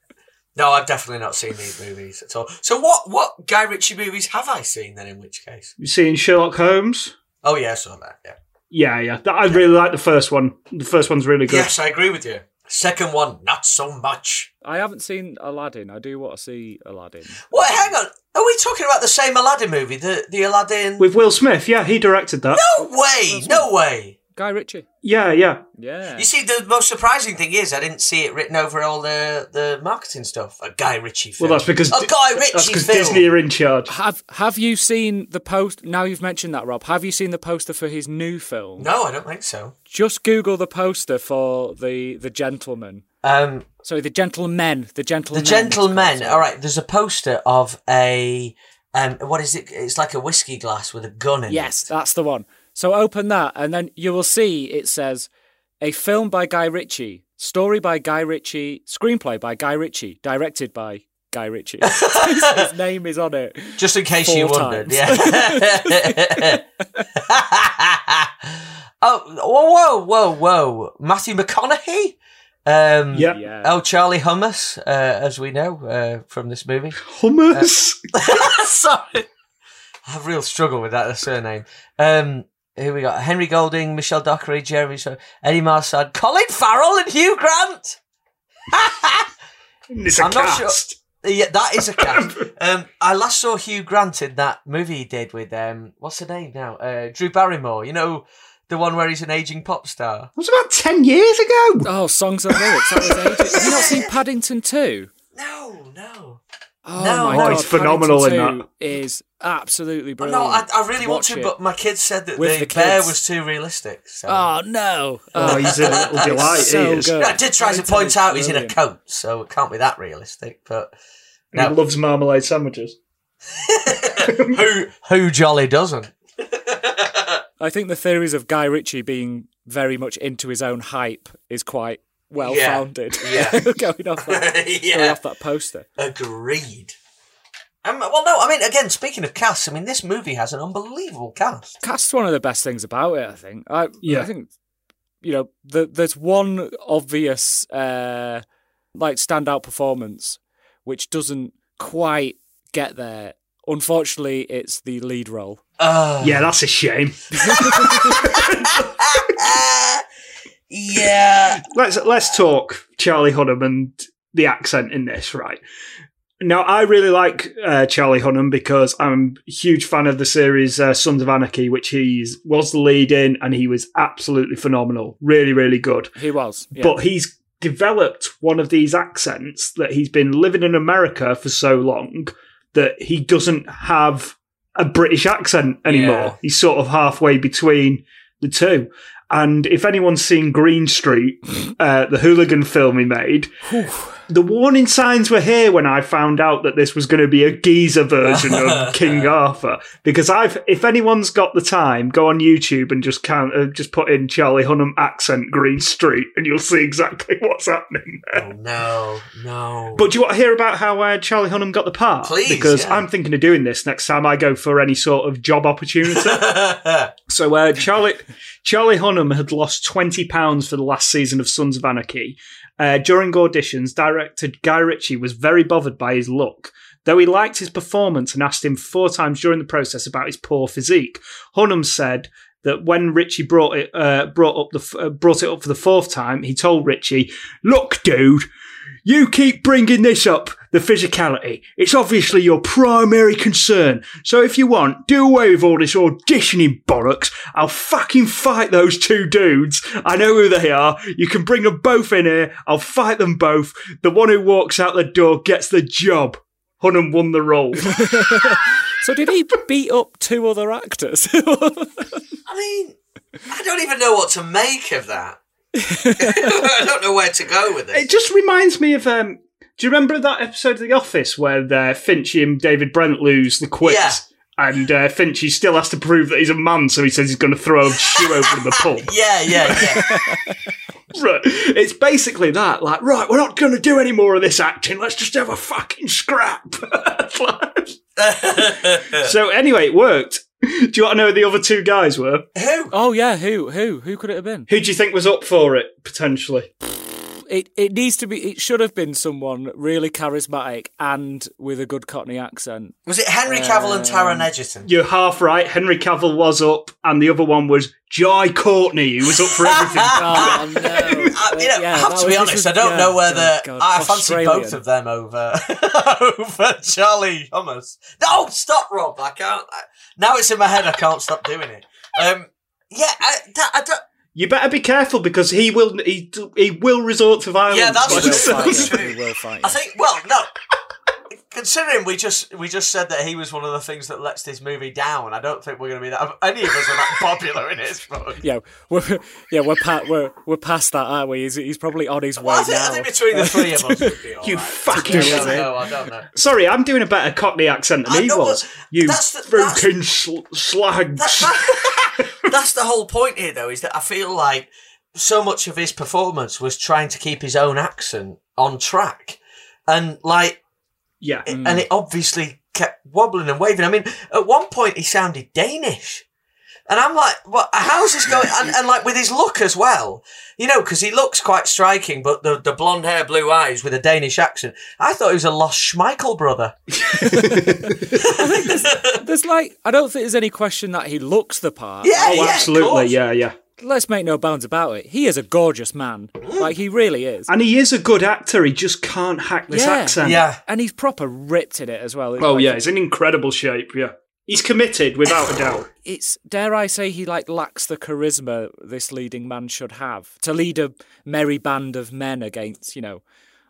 No, I've definitely not seen these movies at all. So, what what Guy Ritchie movies have I seen then? In which case? You seen Sherlock Holmes? Oh yeah, I saw that. Yeah. Yeah, yeah. That- I really like the first one. The first one's really good. Yes, I agree with you. Second one, not so much. I haven't seen Aladdin. I do want to see Aladdin. What? Hang on. Are we talking about the same Aladdin movie? The the Aladdin? With Will Smith, yeah, he directed that. No way! No way! Guy Ritchie. Yeah, yeah. Yeah. You see, the most surprising thing is I didn't see it written over all the, the marketing stuff. A Guy Ritchie film. Well, that's because a Guy Ritchie that's because film. Disney are in charge. Have Have you seen the post? Now you've mentioned that, Rob. Have you seen the poster for his new film? No, I don't think so. Just Google the poster for the the gentleman. Um, Sorry, the gentlemen. The gentlemen. the gentlemen. All right, there's a poster of a um, what is it? It's like a whiskey glass with a gun in Yes, it. Yes, that's the one. So open that, and then you will see it says a film by Guy Ritchie, story by Guy Ritchie, screenplay by Guy Ritchie, directed by Guy Ritchie. his, his name is on it. Just in case Four you wondered, times. yeah. oh, whoa, whoa, whoa, whoa! Matthew McConaughey. Um, Yeah. Yeah. Oh, Charlie Hummus, uh, as we know uh, from this movie. Hummus. Sorry. I have a real struggle with that surname. Um, here we got Henry Golding, Michelle Dockery, Jeremy so Eddie Marsan, Colin Farrell, and Hugh Grant. it's a I'm not cast. sure. Yeah, that is a cast. um, I last saw Hugh Grant in that movie he did with um, what's the name now? Uh, Drew Barrymore. You know, the one where he's an aging pop star. It was about ten years ago. Oh, songs and lyrics. That was ages. Have you not seen Paddington Two? No, no. Oh No. my Oh, god, he's phenomenal in Paddington that. 2 Is absolutely Oh, brilliant. no, I, I really want Watch to, it. but my kids said that With the, the bear kids. was too realistic. So. Oh no! Oh, oh he's a little delight. so he is. good. I did try to Paddington point is out he's in a brilliant. coat, so it can't be that realistic. But And he loves marmalade sandwiches. who who jolly doesn't? I think the theories of Guy Ritchie being very much into his own hype is quite well founded. Yeah. going off that, going off that poster. agreed. Um, well, no, I mean, again, speaking of cast, I mean, this movie has an unbelievable cast. Cast's one of the best things about it. I think. I, Yeah. I think you know the, there's one obvious uh, like standout performance which doesn't quite get there. Unfortunately, it's the lead role. Uh, Yeah, that's a shame. Yeah. let's let's talk Charlie Hunnam and the accent in this, right? Now, I really like uh, Charlie Hunnam because I'm a huge fan of the series uh, Sons of Anarchy, which he was the lead in, and he was absolutely phenomenal, really, really good. He was, yeah. But he's developed one of these accents that he's been living in America for so long that he doesn't have a British accent anymore. Yeah. He's sort of halfway between the two. And if anyone's seen Green Street, uh, the hooligan film he made, the warning signs were here when I found out that this was going to be a geezer version of King Arthur. Because I've, if anyone's got the time, go on YouTube and just count, uh, just put in Charlie Hunnam accent Green Street, and you'll see exactly what's happening there. Oh no, no. But do you want to hear about how uh, Charlie Hunnam got the part? Please, because yeah. I'm thinking of doing this next time I go for any sort of job opportunity. So uh, Charlie Charlie Hunnam had lost twenty pounds for the last season of Sons of Anarchy, Uh, during auditions, director Guy Ritchie was very bothered by his look. Though he liked his performance and asked him four times during the process about his poor physique, Hunnam said that when Ritchie brought it uh, brought up the uh, brought it up for the fourth time, he told Ritchie, "Look, dude, you keep bringing this up, the physicality. It's obviously your primary concern. So if you want, do away with all this auditioning bollocks. I'll fucking fight those two dudes. I know who they are. You can bring them both in here. I'll fight them both. The one who walks out the door gets the job." Hunnam won the role. So did he beat up two other actors? I mean, I don't even know what to make of that. I don't know where to go with it. It just reminds me of. Um, do you remember that episode of The Office where uh, Finchy and David Brent lose the quiz? Yeah. And uh, Finchy still has to prove that he's a man, so he says he's going to throw a shoe over the pub. Yeah, yeah, yeah. Right. It's basically that. Like, right, we're not going to do any more of this acting. Let's just have a fucking scrap. so anyway, it worked. Do you want to know who the other two guys were? Who? oh yeah, who who who could it have been? Who do you think was up for it potentially? It it needs to be. It should have been someone really charismatic and with a good Cockney accent. Was it Henry Cavill and Taron Egerton? You're half right. Henry Cavill was up, and the other one was Jai Courtney, who was up for everything. Oh no! I, you know, Yeah, I have to be this honest. was- I don't yeah, know whether oh, God, I fancy Australian. both of them over over Charlie Hummus. No, stop, Rob! I can't. I, now it's in my head. I can't stop doing it. Um, yeah, I, that, I don't. You better be careful because he will he he will resort to violence. Yeah, that's by He will true. fight He will fight I think. Well, no. Considering we just we just said that he was one of the things that lets this movie down, I don't think we're going to be that. Any of us are that popular in his book. Yeah, we're yeah we're pa- we're we're past that, aren't we? He's, he's probably on his way Well, I, think, now. I think between the three of us, we'd be all You right. fucking I do don't know. I don't know. Sorry, I'm doing a better Cockney accent than I he know, was. You that's the- that's- fucking sl- slags. That's the whole point here, though, is that I feel like so much of his performance was trying to keep his own accent on track, and like, yeah. it- and it obviously kept wobbling and waving. I mean, at one point he sounded Danish. And I'm like, what? How's this going? And, and like with his look as well, you know, because he looks quite striking, but the the blonde hair, blue eyes with a Danish accent. I thought he was a lost Schmeichel brother. There's like I don't think there's any question that he looks the part. Yeah, Oh, yeah, absolutely. course. Yeah, yeah. Let's make no bounds about it. He is a gorgeous man. Mm. Like he really is. And he is a good actor. He just can't hack this Yeah. accent. Yeah, And he's proper ripped in it as well. Oh like- yeah, he's in incredible shape. Yeah. He's committed without a doubt. It's dare I say he like lacks the charisma this leading man should have to lead a merry band of men against you know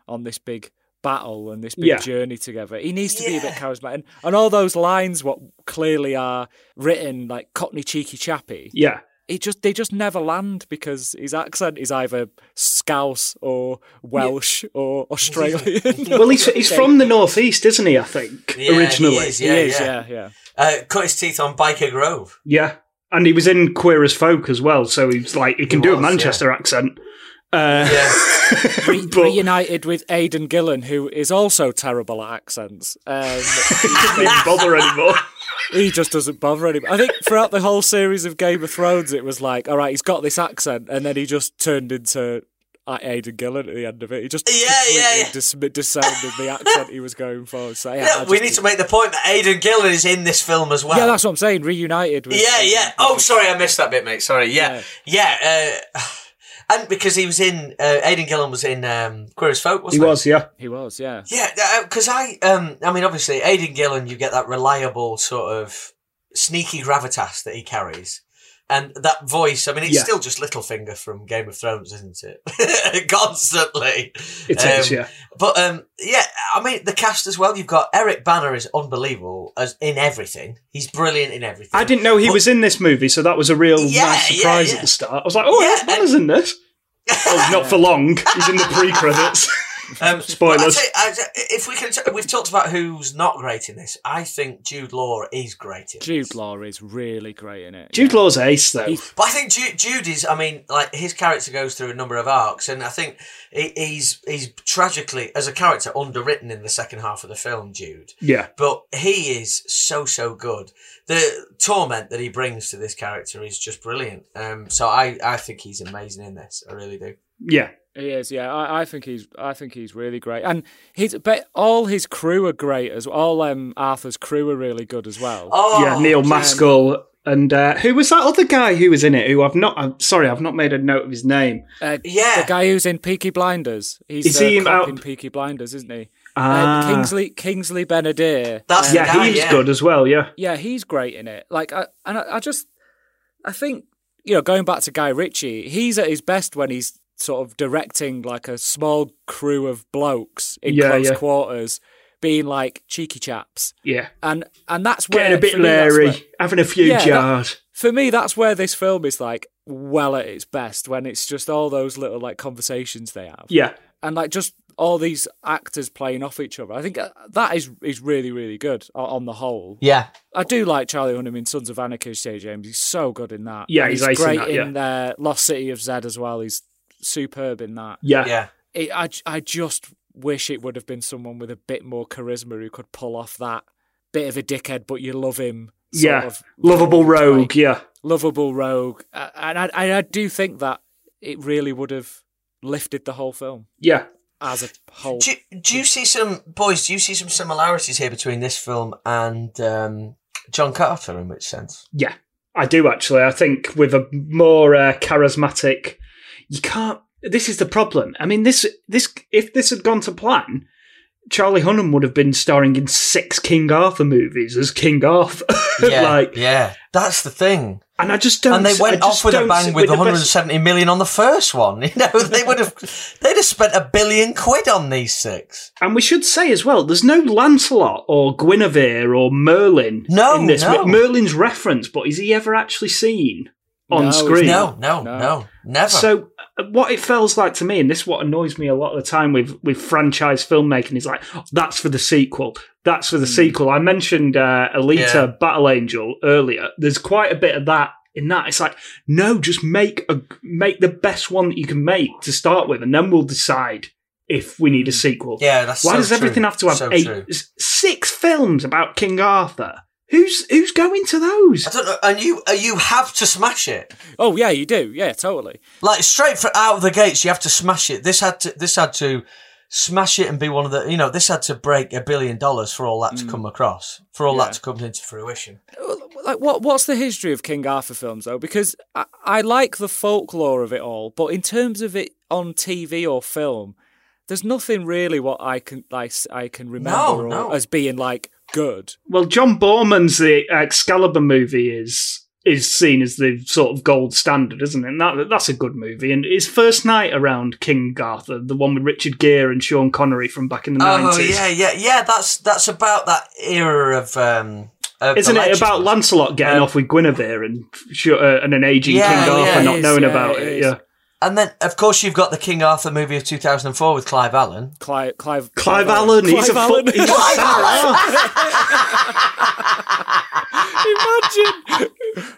on this big battle and this big Yeah. journey together. He needs to be a bit charismatic, and, and all those lines what clearly are written like Cockney cheeky chappy. Yeah. It just they just never land because his accent is either Scouse or Welsh or Australian. Well, he's he's from the northeast, isn't he? I think Yeah, he originally. is, He yeah, is, yeah. yeah, yeah. Uh, cut his teeth on Byker Grove. Yeah. And he was in Queer as Folk as well, so he's like he can He do a was, Manchester accent. Uh, Yeah. Re- But- reunited with Aidan Gillen, who is also terrible at accents. Um, didn't bother anymore. he just doesn't bother anymore. I think throughout the whole series of Game of Thrones, it was like, all right, he's got this accent, and then he just turned into Aidan Gillen at the end of it. He just Yeah, completely yeah, yeah. Dis- dissounded the accent he was going for. So yeah, Yeah, we need to make the point that Aidan Gillen is in this film as well. Yeah, that's what I'm saying. Reunited. With, yeah, yeah. Oh, sorry, I missed that bit, mate. Sorry. Yeah, yeah. uh, and because he was in, uh, Aidan Gillen was in um, Queer as Folk, He wasn't was, yeah. he was. Yeah, Yeah, because I, um, I mean, obviously, Aidan Gillen, you get that reliable sort of sneaky gravitas that he carries. And that voice, I mean, it's Yeah. still just Littlefinger from Game of Thrones, isn't it? Constantly. It is, yeah. But, um, yeah, I mean, the cast as well, you've got Eric Bana is unbelievable as in everything. He's brilliant in everything. I didn't know he But- was in this movie, so that was a real Yeah, nice surprise yeah. at the start. I was like, oh, Eric Bana's in this. oh, not for long. He's in the pre-credits. Um, Spoilers. but I'd say- I'd- if we can, t- we've talked about who's not great in this. I think Jude Law is great in Jude this. Law is really great in it. Jude Law's ace, though. He's- But I think Jude, Jude is. I mean, like his character goes through a number of arcs, and I think he, he's he's tragically as a character underwritten in the second half of the film. Jude, Yeah. but he is so so good. The torment that he brings to this character is just brilliant. Um, so I I think he's amazing in this. I really do. Yeah. He is, yeah. I, I think he's, I think he's really great, and he's, but all his crew are great as well. All um, Arthur's crew are really good as well. Oh, yeah, Neil Maskell. And uh, who was that other guy who was in it? Who I've not. I'm sorry, I've not made a note of his name. Uh, Yeah. the guy who's in Peaky Blinders. He's Is the he cop in Peaky Blinders, isn't he? Ah. Uh, Kingsley Kingsley Ben-Adir. That's Um, Yeah, guy, he's yeah. good as well. Yeah, yeah, he's great in it. Like, I, and I, I just, I think, you know, going back to Guy Ritchie, he's at his best when he's sort of directing like a small crew of blokes in Yeah, close yeah. quarters, being like cheeky chaps, yeah. and and that's where Getting a bit for leery, where- having a few Yeah, that- jars. for me, that's where this film is like well at its best when it's just all those little like conversations they have, Yeah, and like just all these actors playing off each other. I think uh, that is is really really good on the whole. Yeah. I do like Charlie Hunnam in Sons of Anarchy, J. James. He's so good in that. Yeah, And he's ace in great that, in uh, Lost City of Z as well. He's superb in that. yeah, Yeah. It, I, I just wish it would have been someone with a bit more charisma who could pull off that bit of a dickhead, but you love him. sort yeah. of Lovable way. rogue. Yeah, lovable rogue, Uh, and I, I, I do think that it really would have lifted the whole film yeah. as a whole. Do, do you see some boys? Do you see some similarities here between this film and um, John Carter? In which sense? Yeah, I do actually. I think with a more uh, charismatic, you can't. This is the problem. I mean, this this if this had gone to plan, Charlie Hunnam would have been starring in six King Arthur movies as King Arthur. Yeah, like, yeah, that's the thing. and I just don't. and they went just off with a bang see- with the best- 170 million on the first one. You know, they would have, they'd have spent a billion quid on these six. And we should say as well, there's no Lancelot or Guinevere or Merlin No, in this. no. Merlin's referenced, but is he ever actually seen on No, screen? No, no, no, never. So what it feels like to me, and this is what annoys me a lot of the time with with franchise filmmaking, is like "Oh, that's for the sequel. That's for the sequel. I mentioned uh, Alita Yeah. Battle Angel earlier. There's quite a bit of that in that. It's like no, just make a make the best one that you can make to start with, and then we'll decide if we need a sequel. yeah, that's Why so does everything true. have to have So eight, true. six films about King Arthur? Who's who's going to those? I don't know. And you, uh, you have to smash it. Oh yeah, you do. Yeah, totally. Like straight for out of the gates, you have to smash it. This had to, this had to smash it and be one of the, you know, this had to break a billion dollars for all that to come across, for all Yeah. that to come into fruition. like what what's the history of King Arthur films though? Because I, I like the folklore of it all, but in terms of it on TV or film, there's nothing really what I can like I can remember or- no. as being like good. Well, John Boorman's the Excalibur movie is is seen as the sort of gold standard, isn't it? And that that's a good movie. And his First Knight around King Arthur, the one with Richard Gere and Sean Connery from back in the Oh nineties. yeah, yeah, yeah. That's that's about that era of. um of Isn't it legend. about Lancelot getting Um, off with Guinevere and uh, and an aging Yeah, King Arthur yeah, not is, knowing yeah, about it it? is. Yeah, And then, of course, you've got the King Arthur movie of 2004 with Clive Allen. Clive Clive Clive Allen, he's a Clive fu- Allen. he's a Imagine.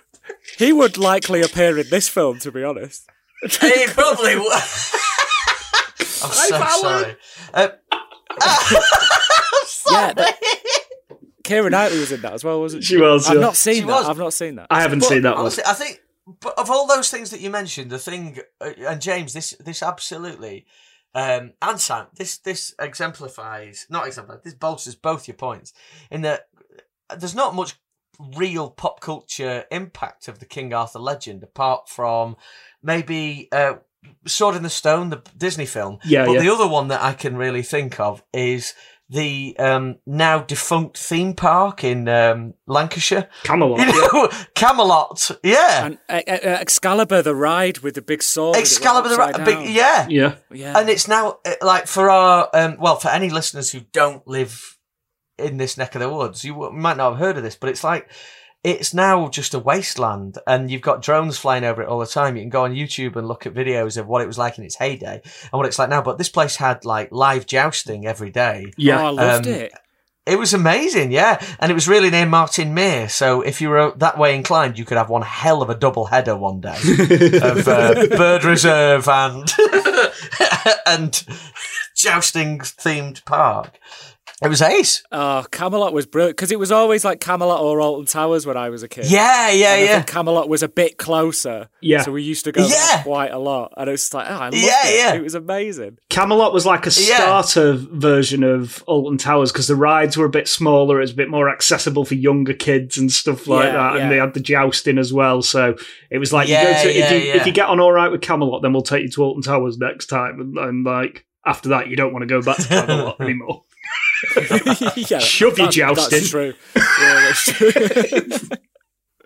he would likely appear in this film, to be honest. He probably would. I'm so sorry. Uh, Yeah, that, Keira Knightley was in that as well, wasn't she? She was, I've yeah. not seen She that. was. I've not seen that. I haven't But seen that one. honestly, I think, but of all those things that you mentioned, the thing, uh, and James, this this absolutely, um, and Sam, this this exemplifies, not exemplifies, this bolsters both your points in that there's not much real pop culture impact of the King Arthur legend apart from maybe uh, Sword in the Stone, the Disney film. Yeah, but yeah. the other one that I can really think of is the um, now defunct theme park in um, Lancashire. Camelot. You know, Camelot, yeah. And uh, uh, Excalibur, the ride with the big sword. and it went Excalibur, the ride, big, yeah. Yeah. Yeah. And it's now uh, like for our um, well, for any listeners who don't live in this neck of the woods, you might not have heard of this, but it's like it's now just a wasteland, and you've got drones flying over it all the time. You can go on YouTube and look at videos of what it was like in its heyday and what it's like now. But this place had like live jousting every day. Yeah. Oh, I loved Um, it. It was amazing, yeah, and it was really near Martin Mere. So if you were that way inclined, you could have one hell of a double header one day of uh, bird reserve and and jousting themed park. It was ace. Oh, Camelot was brilliant because it was always like Camelot or Alton Towers when I was a kid. Yeah, yeah, And I yeah. think Camelot was a bit closer. Yeah. So we used to go there Yeah. quite a lot. And it was like, oh, I loved Yeah, it. yeah. It was amazing. Camelot was like a Yeah. starter version of Alton Towers because the rides were a bit smaller, it was a bit more accessible for younger kids and stuff like Yeah, that, yeah. and they had the jousting as well. So it was like, Yeah, you go to, yeah, if you yeah. if you get on all right with Camelot, then we'll take you to Alton Towers next time, and, and like after that, you don't want to go back to Camelot anymore. yeah, Shove your that's- jousting. That's true. Yeah, that's true.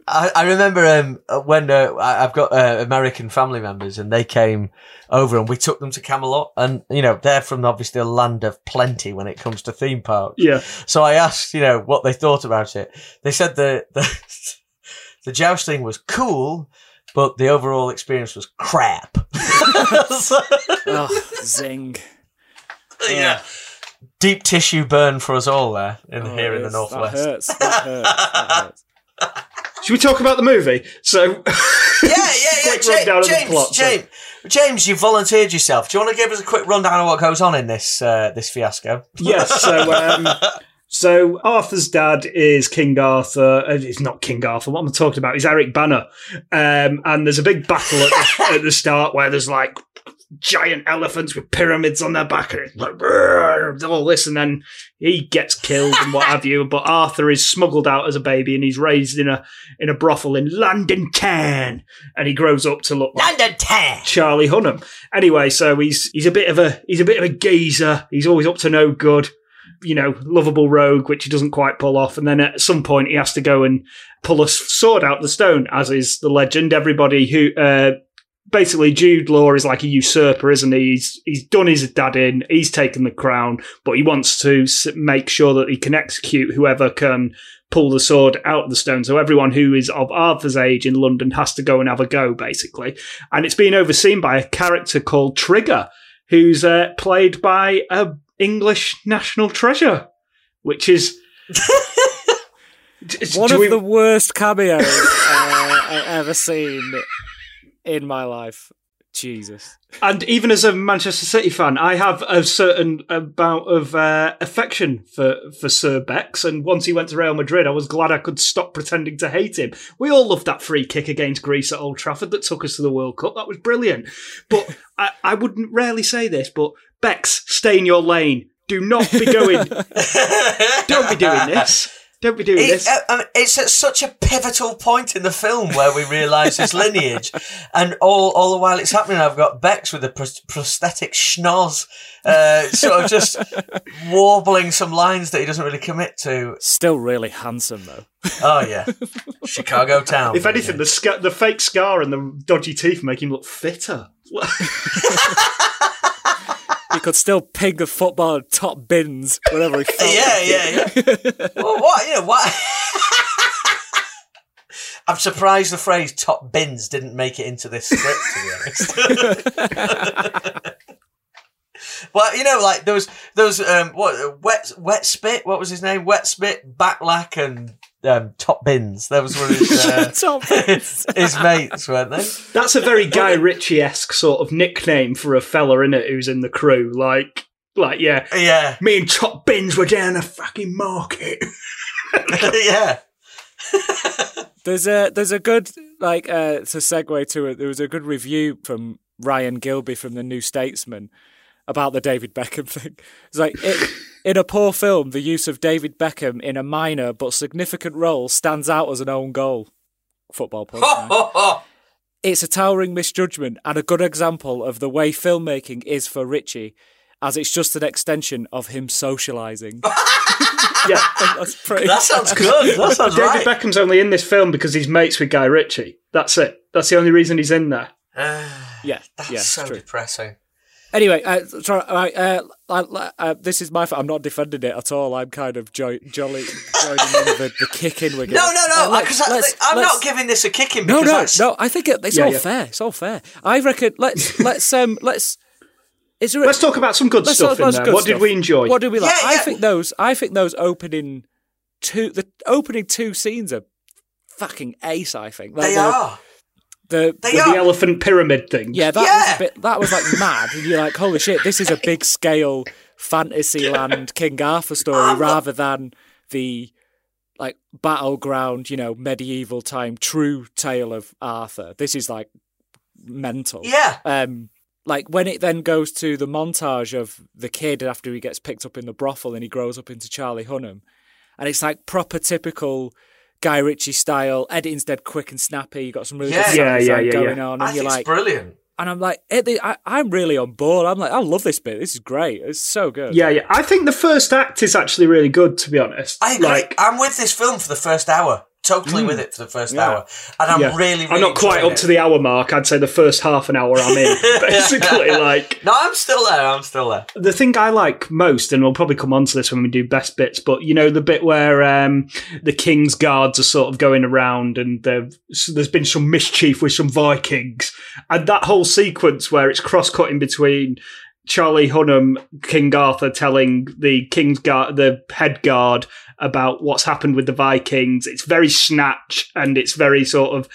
I, I remember um, uh, when uh, I- I've got uh, American family members and they came over and we took them to Camelot and you know they're from obviously a land of plenty when it comes to theme parks. Yeah, So I asked you know what they thought about it. They said the the, the jousting was cool, but the overall experience was crap. So- oh, zing. yeah. Deep tissue burn for us all there in Oh, here in the northwest. That hurts. That hurts. That hurts. should we talk about the movie? So Yeah, yeah, yeah. Quick James, rundown of the James, so- James, James, you volunteered yourself. Do you want to give us a quick rundown of what goes on in this uh, this fiasco? yes, so um, so Arthur's dad is King Arthur. Uh, It's not King Arthur. What am I talking about? He's Eric Bana. Um, and there's a big battle at the, at the start where there's like giant elephants with pyramids on their back, and it's like all this, and then he gets killed and what have you. But Arthur is smuggled out as a baby, and he's raised in a in a brothel in London town, and he grows up to look like London Town. Charlie Hunnam. Anyway, so he's he's a bit of a he's a bit of a geezer. He's always up to no good. You know, lovable rogue, which he doesn't quite pull off. And then at some point, he has to go and pull a sword out the stone, as is the legend. Everybody who uh, basically Jude Law is like a usurper, isn't he? He's he's done his dad in. He's taken the crown, but he wants to make sure that he can execute whoever can pull the sword out of the stone. So everyone who is of Arthur's age in London has to go and have a go, basically. And it's being overseen by a character called Trigger, who's uh, played by a English national treasure, which is One of we- the worst cameos uh, I've ever seen in my life. Jesus. And even as a Manchester City fan, I have a certain amount of uh, affection for, for Sir Bex. And once he went to Real Madrid, I was glad I could stop pretending to hate him. We all loved that free kick against Greece at Old Trafford that took us to the World Cup. That was brilliant. But I, I wouldn't rarely say this, but Bex, stay in your lane. Do not be going. Don't be doing this. Don't be doing It- this. uh, I mean, it's at such a pivotal point in the film where we realise his lineage, and all all the while it's happening, I've got Bex with a pros- prosthetic schnoz, uh, sort of just warbling some lines that he doesn't really commit to. Still really handsome, though. Oh yeah, Chicago town. If anything, the sca- the fake scar and the dodgy teeth make him look fitter. He could still ping a football top bins whenever he felt yeah, like yeah, yeah. well, what you know what? I'm surprised the phrase "top bins" didn't make it into this script. To be honest. well, you know, like there was there was um what wet wet spit. What was his name? Wet spit, backlack, and um, top bins. Those were his uh, Top his, his mates, weren't they? That's a very Guy Ritchie esque sort of nickname for a fella in it who's in the crew. Like, like yeah, Yeah, me and Top Bins were down a fucking market. yeah. There's a there's a good like uh, to segue to it. There was a good review from Ryan Gilbey from the New Statesman about the David Beckham thing. It's like it, in a poor film, the use of David Beckham in a minor but significant role stands out as an own goal. Football point. It's a towering misjudgment and a good example of the way filmmaking is for Ritchie, as it's just an extension of him socialising. yeah, That's pretty. That sounds good. That sounds David right. Beckham's only in this film because he's mates with Guy Ritchie. That's it. That's the only reason he's in there. yeah, That's yeah, so true. depressing. Anyway, uh, sorry, right, uh, uh, uh, this is my fault. I'm not defending it at all. I'm kind of joy- jolly joining in the, the kicking we're getting. No, no, no. Uh, let's- Because let's- I'm let's- not giving this a kicking. No, no, that's- no. I think it, it's Yeah, all yeah. fair. It's all fair. I reckon. Let's let's um let's. Is there? A, Let's talk about some good stuff talk in there. good What did we enjoy? What did we like? Yeah, I think those. I think those opening two. The opening two scenes are fucking ace. I think Like They the- are. The, They the elephant pyramid thing. yeah, that Yeah. was a bit. That was like mad, and you're like, "Holy shit! This is a big scale Fantasyland King Arthur story rather than the like battleground, you know, medieval time true tale of Arthur. This is like mental. Yeah. Um like when it then goes to the montage of the kid after he gets picked up in the brothel and he grows up into Charlie Hunnam, and it's like proper typical Guy Ritchie style. Editing's dead quick and snappy. You got some really Yeah. good Yeah, yeah, yeah, going yeah. on, and think you're it's like, brilliant. and I'm like, it, I, I'm really on board. I'm like, I love this bit. This is great. It's so good. Yeah, yeah. I think the first act is actually really good, to be honest. I agree. Like, I'm with this film for the first hour. Totally with it for the first Yeah. hour, and I'm yeah. really, really. I'm not quite up it. to the hour mark. I'd say the first half an hour I'm in. Basically, like No, I'm still there. I'm still there. the thing I like most, and we'll probably come on to this when we do best bits, but you know the bit where um, the king's guards are sort of going around, and there's been some mischief with some Vikings, and that whole sequence where it's cross cutting between Charlie Hunnam, King Arthur telling the king's guard, the head guard about what's happened with the Vikings. It's very snatch and it's very sort of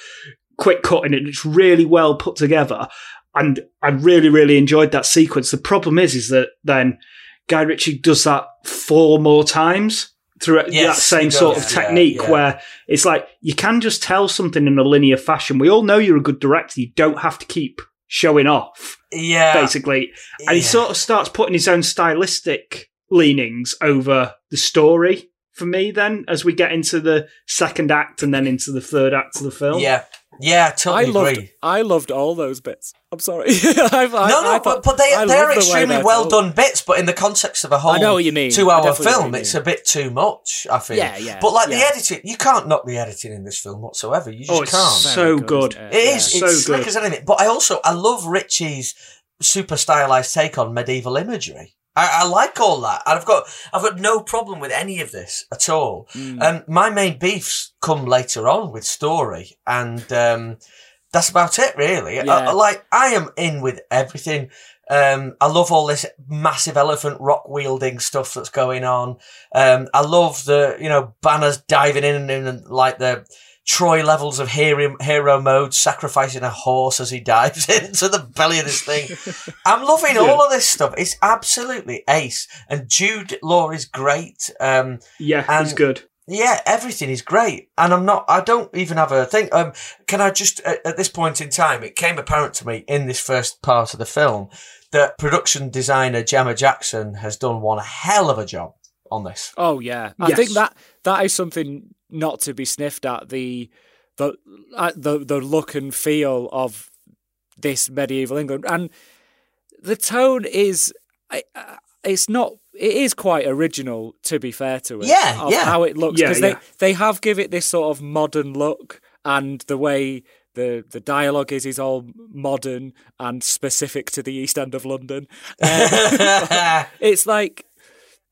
quick cutting, and it's really well put together and I really, really enjoyed that sequence. The problem is, is that then Guy Ritchie does that four more times through that same sort of yeah, technique yeah. where it's like you can just tell something in a linear fashion. We all know you're a good director. You don't have to keep showing off, Yeah, basically. And he sort of starts putting his own stylistic leanings over the story for me then as we get into the second act and then into the third act of the film. Yeah, yeah, I totally loved, agree. I loved all those bits. I'm sorry. I, I, No, no, I but, thought- but they, they're love the extremely they're well told. done bits. But in the context of a whole I know what you mean. Two-hour definitely film, you it's a bit too much. I feel. Yeah, yeah, But like the editing, you can't knock the editing in this film whatsoever. You just Oh, it's can't. so good. isn't It is. Yeah. It's So slick good. as anything. But I also I love Ritchie's super stylized take on medieval imagery. I, I like all that, I've got I've got no problem with any of this at all. Mm. Um, my main beefs come later on with story, and um, that's about it, really. Yeah. I- I like I am in with everything. Um, I love all this massive elephant rock wielding stuff that's going on. Um, I love the you know banners diving in and, and like the Troy levels of hero, hero mode, sacrificing a horse as he dives into the belly of this thing. I'm loving all of this stuff. It's absolutely ace. And Jude Law is great. Um, Yeah, it's And- good. yeah, everything is great, and I'm not. I don't even have a thing. Um, can I just at, at this point in time, it came apparent to me in this first part of the film that production designer Gemma Jackson has done one hell of a job on this. Oh yeah, I think that that is something not to be sniffed at. The the uh, the the look and feel of this medieval England, and the tone is uh, it's not. It is quite original, to be fair to it. Yeah, of yeah. How it looks Yeah, because yeah. they they have give it this sort of modern look, and the way. The, the dialogue is is all modern and specific to the East End of London. Uh, it's like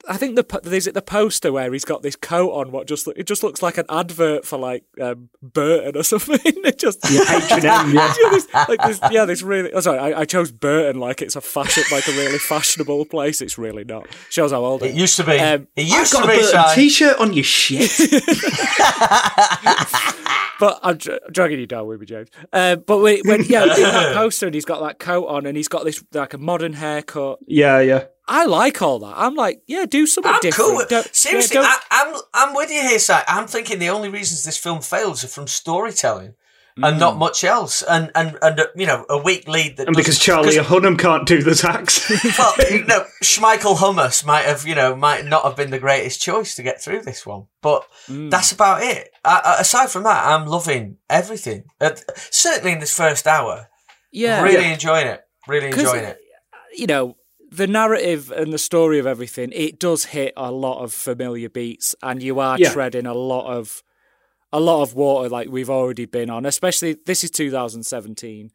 I think the po- is it the poster where he's got this coat on. What just it just looks like an advert for like um, Burton or something. it just H&M, yeah. Yeah, this, like this, yeah, this really. Oh, sorry, I, I chose Burton like it's a fashion, like a really fashionable place. It's really not. Shows how old I It used to be. Um, it I've got to a be. Burton t-shirt on your shit. But I'm dra- dragging you down with me, James. Uh, but when, when yeah, in that poster and he's got that coat on and he's got this like a modern haircut. yeah, yeah. I like all that. I'm like, yeah, do something I'm different. cool. Don't- Seriously, yeah, don't- I, I'm I'm with you here, Si. I'm thinking the only reasons this film fails are from storytelling. And not much else, and and and uh, you know a weak lead that And because doesn't- Charlie Hunnam can't do the tax. well, you know, Schmeichel Hummus might have, you know, might not have been the greatest choice to get through this one, but that's about it. Uh, aside from that, I'm loving everything. Uh, certainly in this first hour, yeah, really enjoying it. Really enjoying it. you know, the narrative and the story of everything, it does hit a lot of familiar beats, and you are Yeah. treading a lot of a lot of water like we've already been on. Especially this is 2017,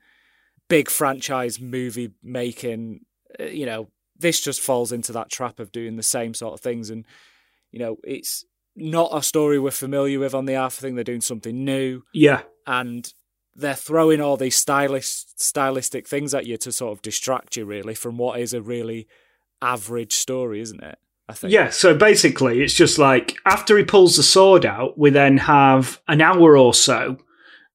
big franchise movie making. uh, You know, this just falls into that trap of doing the same sort of things, and you know, it's not a story we're familiar with on the Arthur thing. They're doing something new yeah. and they're throwing all these stylish, stylistic things at you to sort of distract you really from what is a really average story, isn't it? I think. Yeah, so basically, it's just like after he pulls the sword out, we then have an hour or so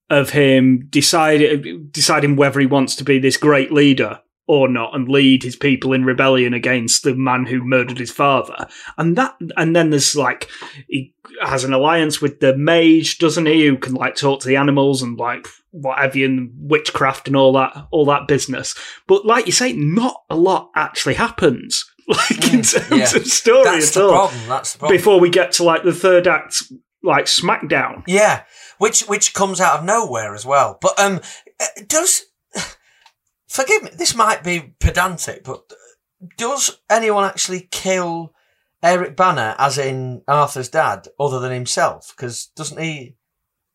of him deciding deciding whether he wants to be this great leader or not and lead his people in rebellion against the man who murdered his father. And that and then there's like he has an alliance with the mage, doesn't he, who can like talk to the animals and like whatever and witchcraft and all that all that business. But like you say, not a lot actually happens. Like in terms Mm, yeah. of story That's at the all. problem. That's the problem. Before we get to like the third act like smackdown. Yeah, which which comes out of nowhere as well. But um, uh, does forgive me? This might be pedantic, but does anyone actually kill Eric Bana, as in Arthur's dad, other than himself? Because doesn't he?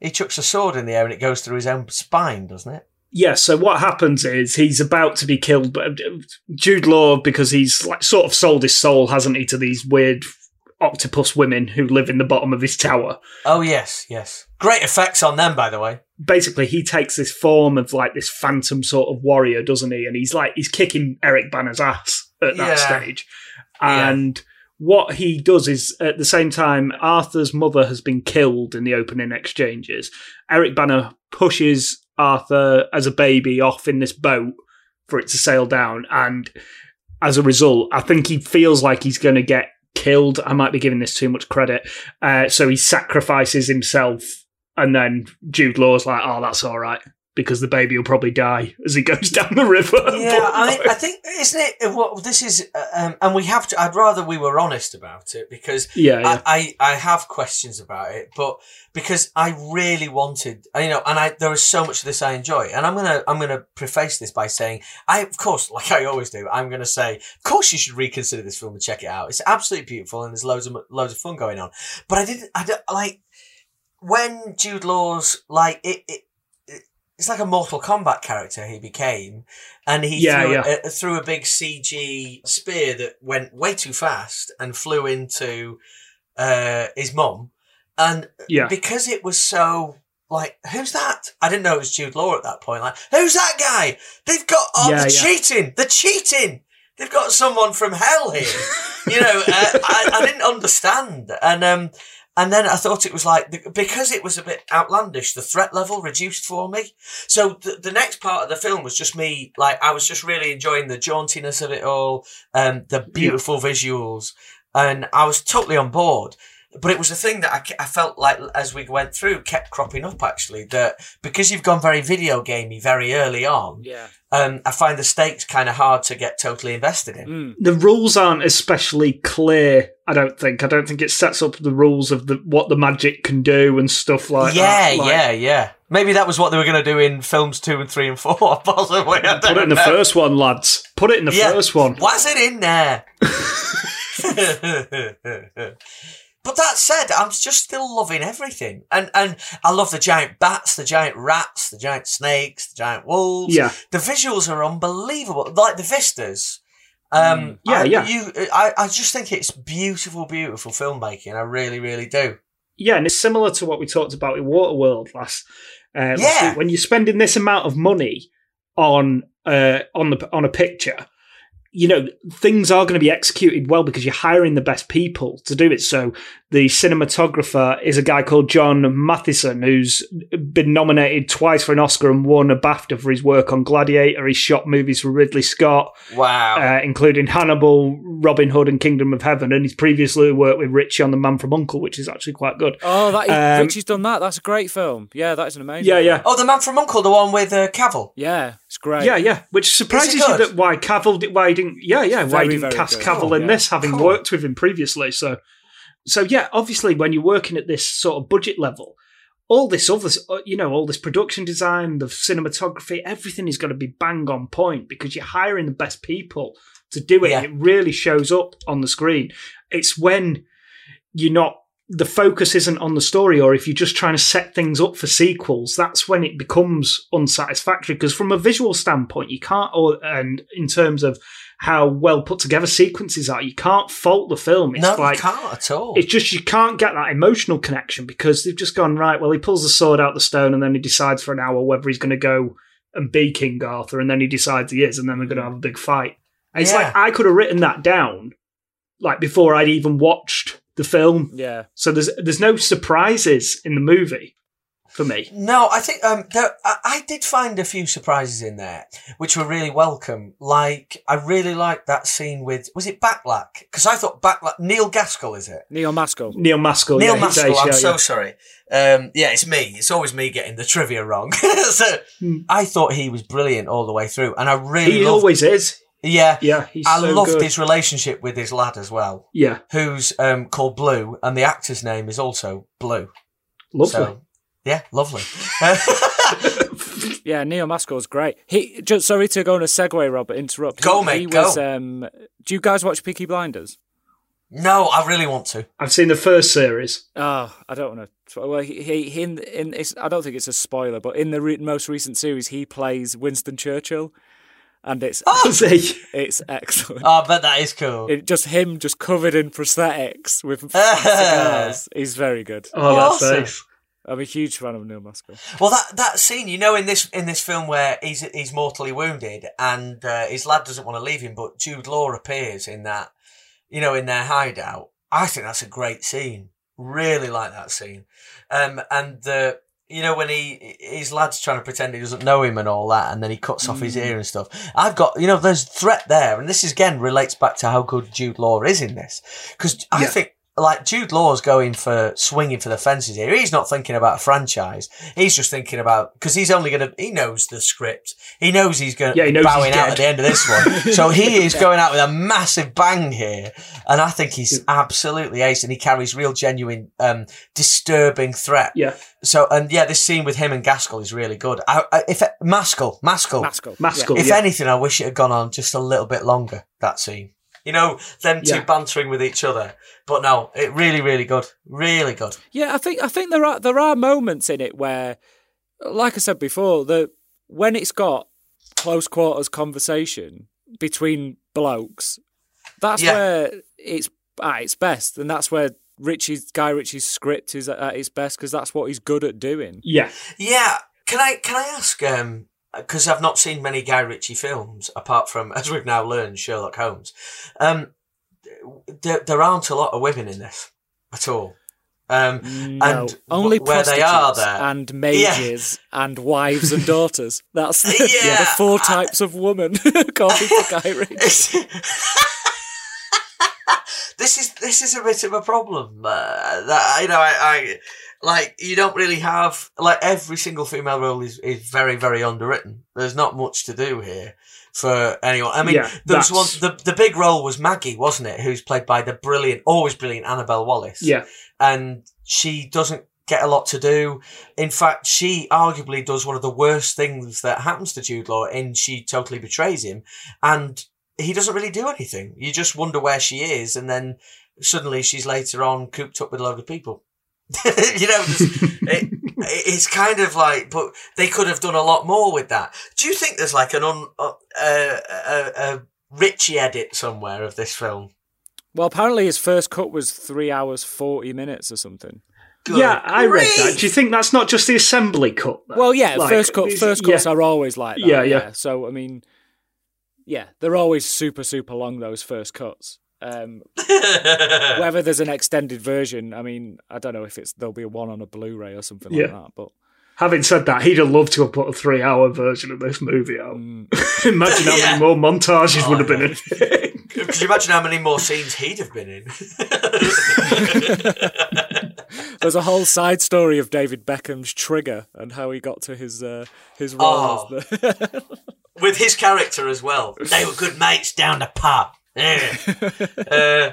He chucks a sword in the air and it goes through his own spine, doesn't it? Yeah, so what happens is he's about to be killed, but uh, Jude Law, because he's like sort of sold his soul, hasn't he, to these weird octopus women who live in the bottom of his tower. Oh yes, yes. Great effects on them, by the way. Basically, he takes this form of like this phantom sort of warrior, doesn't he? And he's like he's kicking Eric Bana's ass at that Yeah. stage. And what he does is at the same time, Arthur's mother has been killed in the opening exchanges. Eric Bana pushes Arthur as a baby off in this boat for it to sail down, and as a result, I think he feels like he's going to get killed. I might be giving this too much credit. Uh, so he sacrifices himself, and then Jude Law's like, "Oh, that's all right." Because the baby will probably die as he goes down the river. Yeah, I, I think isn't it what this is, uh, um, and we have to. I'd rather we were honest about it because Yeah, yeah. I, I I have questions about it, but because I really wanted, you know, and I there is so much of this I enjoy, and I'm gonna I'm gonna preface this by saying I of course, like I always do, I'm gonna say, of course you should reconsider this film and check it out. It's absolutely beautiful and there's loads of loads of fun going on, but I didn't, I don't like when Jude Law's like it. it it's like a Mortal Kombat character he became, and he Yeah, threw, yeah. A, threw a big CG spear that went way too fast and flew into uh, his mum, and Yeah. because it was so like, who's that? I didn't know it was Jude Law at that point. Like, who's that guy? They've got oh, Yeah, they're yeah. cheating. They're cheating. They've got someone from hell here. you know, uh, I, I didn't understand, and um, and then I thought it was like because it was a bit outlandish. The threat level reduced for me. So the, the next part of the film was just me. Like I was just really enjoying the jauntiness of it all, um, the beautiful visuals, and I was totally on board. But it was a thing that I, I felt like as we went through kept cropping up actually that because you've gone very video gamey very early on, Yeah. um, I find the stakes kind of hard to get totally invested in. the rules aren't especially clear. I don't think. I don't think it sets up the rules of the what the magic can do and stuff like yeah, that. Like, yeah, yeah. Maybe that was what they were going to do in films two and three and four, possibly. I Put it don't in the know. first one, lads. Put it in the Yeah. first one. Was it in there? but that said, I'm just still loving everything, and and I love the giant bats, the giant rats, the giant snakes, the giant wolves. Yeah. the visuals are unbelievable, like the vistas. Um, Yeah, I, yeah. You, I, I just think it's beautiful, beautiful filmmaking. I really, really do. Yeah, and it's similar to what we talked about in Waterworld last. Uh, last Yeah. week. When you're spending this amount of money on uh, on the on a picture, you know things are going to be executed well because you're hiring the best people to do it. So the cinematographer is a guy called John Mathieson, who's been nominated twice for an Oscar and won a BAFTA for his work on Gladiator. He's shot movies for Ridley Scott. Wow. Uh, including Hannibal, Robin Hood, and Kingdom of Heaven. And he's previously worked with Ritchie on The Man from Uncle, which is actually quite good. Oh, that Um, Ritchie's done that. That's a great film. Yeah, that is an amazing. Yeah, film. yeah. Oh, the man from Uncle, the one with uh, Cavill. Yeah, it's great. Yeah, yeah. Which surprises you that why Cavill did, why he didn't yeah, yeah, why he didn't cast good. Cavill Oh, in yeah. this, having Cool. worked with him previously. So so yeah, obviously when you're working at this sort of budget level, all this other uh, you know, all this production design, the cinematography, everything is going to be bang on point because you're hiring the best people to do it. Yeah. It really shows up on the screen. It's when you're not the focus isn't on the story or if you're just trying to set things up for sequels that's when it becomes unsatisfactory because from a visual standpoint you can't or and in terms of how well put together sequences are you can't fault the film it's no, like you can't at all. it's just you can't get that emotional connection because they've just gone right well he pulls the sword out the stone and then he decides for an hour whether he's going to go and be king arthur and then he decides he is and then they're going to have a big fight and it's Yeah. like i could have written that down like before i'd even watched the film Yeah. so there's there's no surprises in the movie. For me. No, I think um, there, I, I did find a few surprises in there, which were really welcome. Like, I really liked that scene with was it Backlack? Because I thought Backlack Neil Gaskell is it? Neil Maskell. Neil Maskell. Neil yeah, Maskell. I'm yeah, so yeah. sorry. Um, yeah, it's me. It's always me getting the trivia wrong. so I thought he was brilliant all the way through, and I really He loved, always is. yeah. Yeah, he's I so loved good. his relationship with his lad as well, Yeah, who's um, called Blue, and the actor's name is also Blue. lovely. So, yeah, lovely. Yeah, Neil Maskell's great. He just sorry to go on a segue, Rob, but interrupt. Go, he, mate, he go. Was, um, do you guys watch Peaky Blinders? no, I really want to. I've seen the first series. Oh, I don't want to. Well, he, he, he in, in it's, I don't think it's a spoiler, but in the re- most recent series, he plays Winston Churchill, and it's oh, he? it's excellent. Oh, I bet that is cool. It, just him, just covered in prosthetics with cigars. He's very good. Oh, that's Awesome. nice. I'm a huge fan of Neil Maskell. Well, that that scene, you know, in this in this film where he's he's mortally wounded and uh, his lad doesn't want to leave him, but Jude Law appears in that, you know, in their hideout. I think that's a great scene. Really like that scene, um, and the you know when he his lad's trying to pretend he doesn't know him and all that, and then he cuts off his ear and stuff. I've got you know there's threat there, and this is, again relates back to how good Jude Law is in this because I Yeah. think like Jude Law's going for swinging for the fences here. He's not thinking about a franchise. He's just thinking about because he's only going to. He knows the script. He knows he's going Yeah, he to knows bowing out at the end of this one. so he is going out with a massive bang here, and I think he's absolutely ace. And he carries real, genuine, um, disturbing threat. Yeah, So and yeah, this scene with him and Gaskell is really good. I, I, if Maskell, Maskell, Maskell. Maskell. if yeah. anything, I wish it had gone on just a little bit longer. That scene, you know, them two Yeah. bantering with each other. But no, it really, really good, really good. Yeah, I think I think there are there are moments in it where, like I said before, the when it's got close quarters conversation between blokes, that's Yeah. where it's at its best, and that's where Ritchie's Guy Ritchie's script is at, at its best because that's what he's good at doing. yeah. Yeah, can I can I ask? Um, because I've not seen many Guy Ritchie films apart from, as we've now learned, Sherlock Holmes. Um, there, there aren't a lot of women in this at all. Um, No, and only wh- where they are there, and mages and wives and daughters. That's the, Yeah, the four types of woman according to Guy Ritchie. This is this is a bit of a problem. Uh, that you know, I, I like you don't really have like every single female role is, is very very underwritten. There's not much to do here for anyone. I mean, Yeah, there was one. The the big role was Maggie, wasn't it? Who's played by the brilliant, always brilliant Annabelle Wallis. Yeah, and she doesn't get a lot to do. In fact, she arguably does one of the worst things that happens to Jude Law, and she totally betrays him, and he doesn't really do anything. You just wonder where she is, and then suddenly she's later on cooped up with a load of people. you know, it, it's kind of like, but they could have done a lot more with that. Do you think there's like an un, uh, uh, a, a Ritchie edit somewhere of this film? Well, apparently his first cut was three hours forty minutes or something. Good yeah. I read that. Do you think that's not just the assembly cut? though? Well, yeah, Like, first cut, it's- first yeah. cuts are always like that. Yeah, yeah. So I mean, yeah, they're always super, super long. Those first cuts. Um, whether there's an extended version, I mean, I don't know if it's there'll be one on a Blu-ray or something like that. But Having said that, he'd have loved to have put a three-hour version of this movie out. Mm. Imagine how Yeah. many more montages Oh, would have been in it. Could you imagine how many more scenes he'd have been in? there's a whole side story of David Beckham's trigger and how he got to his uh, his role. Oh. The... With his character as well. They were good mates down the pub. Yeah. uh,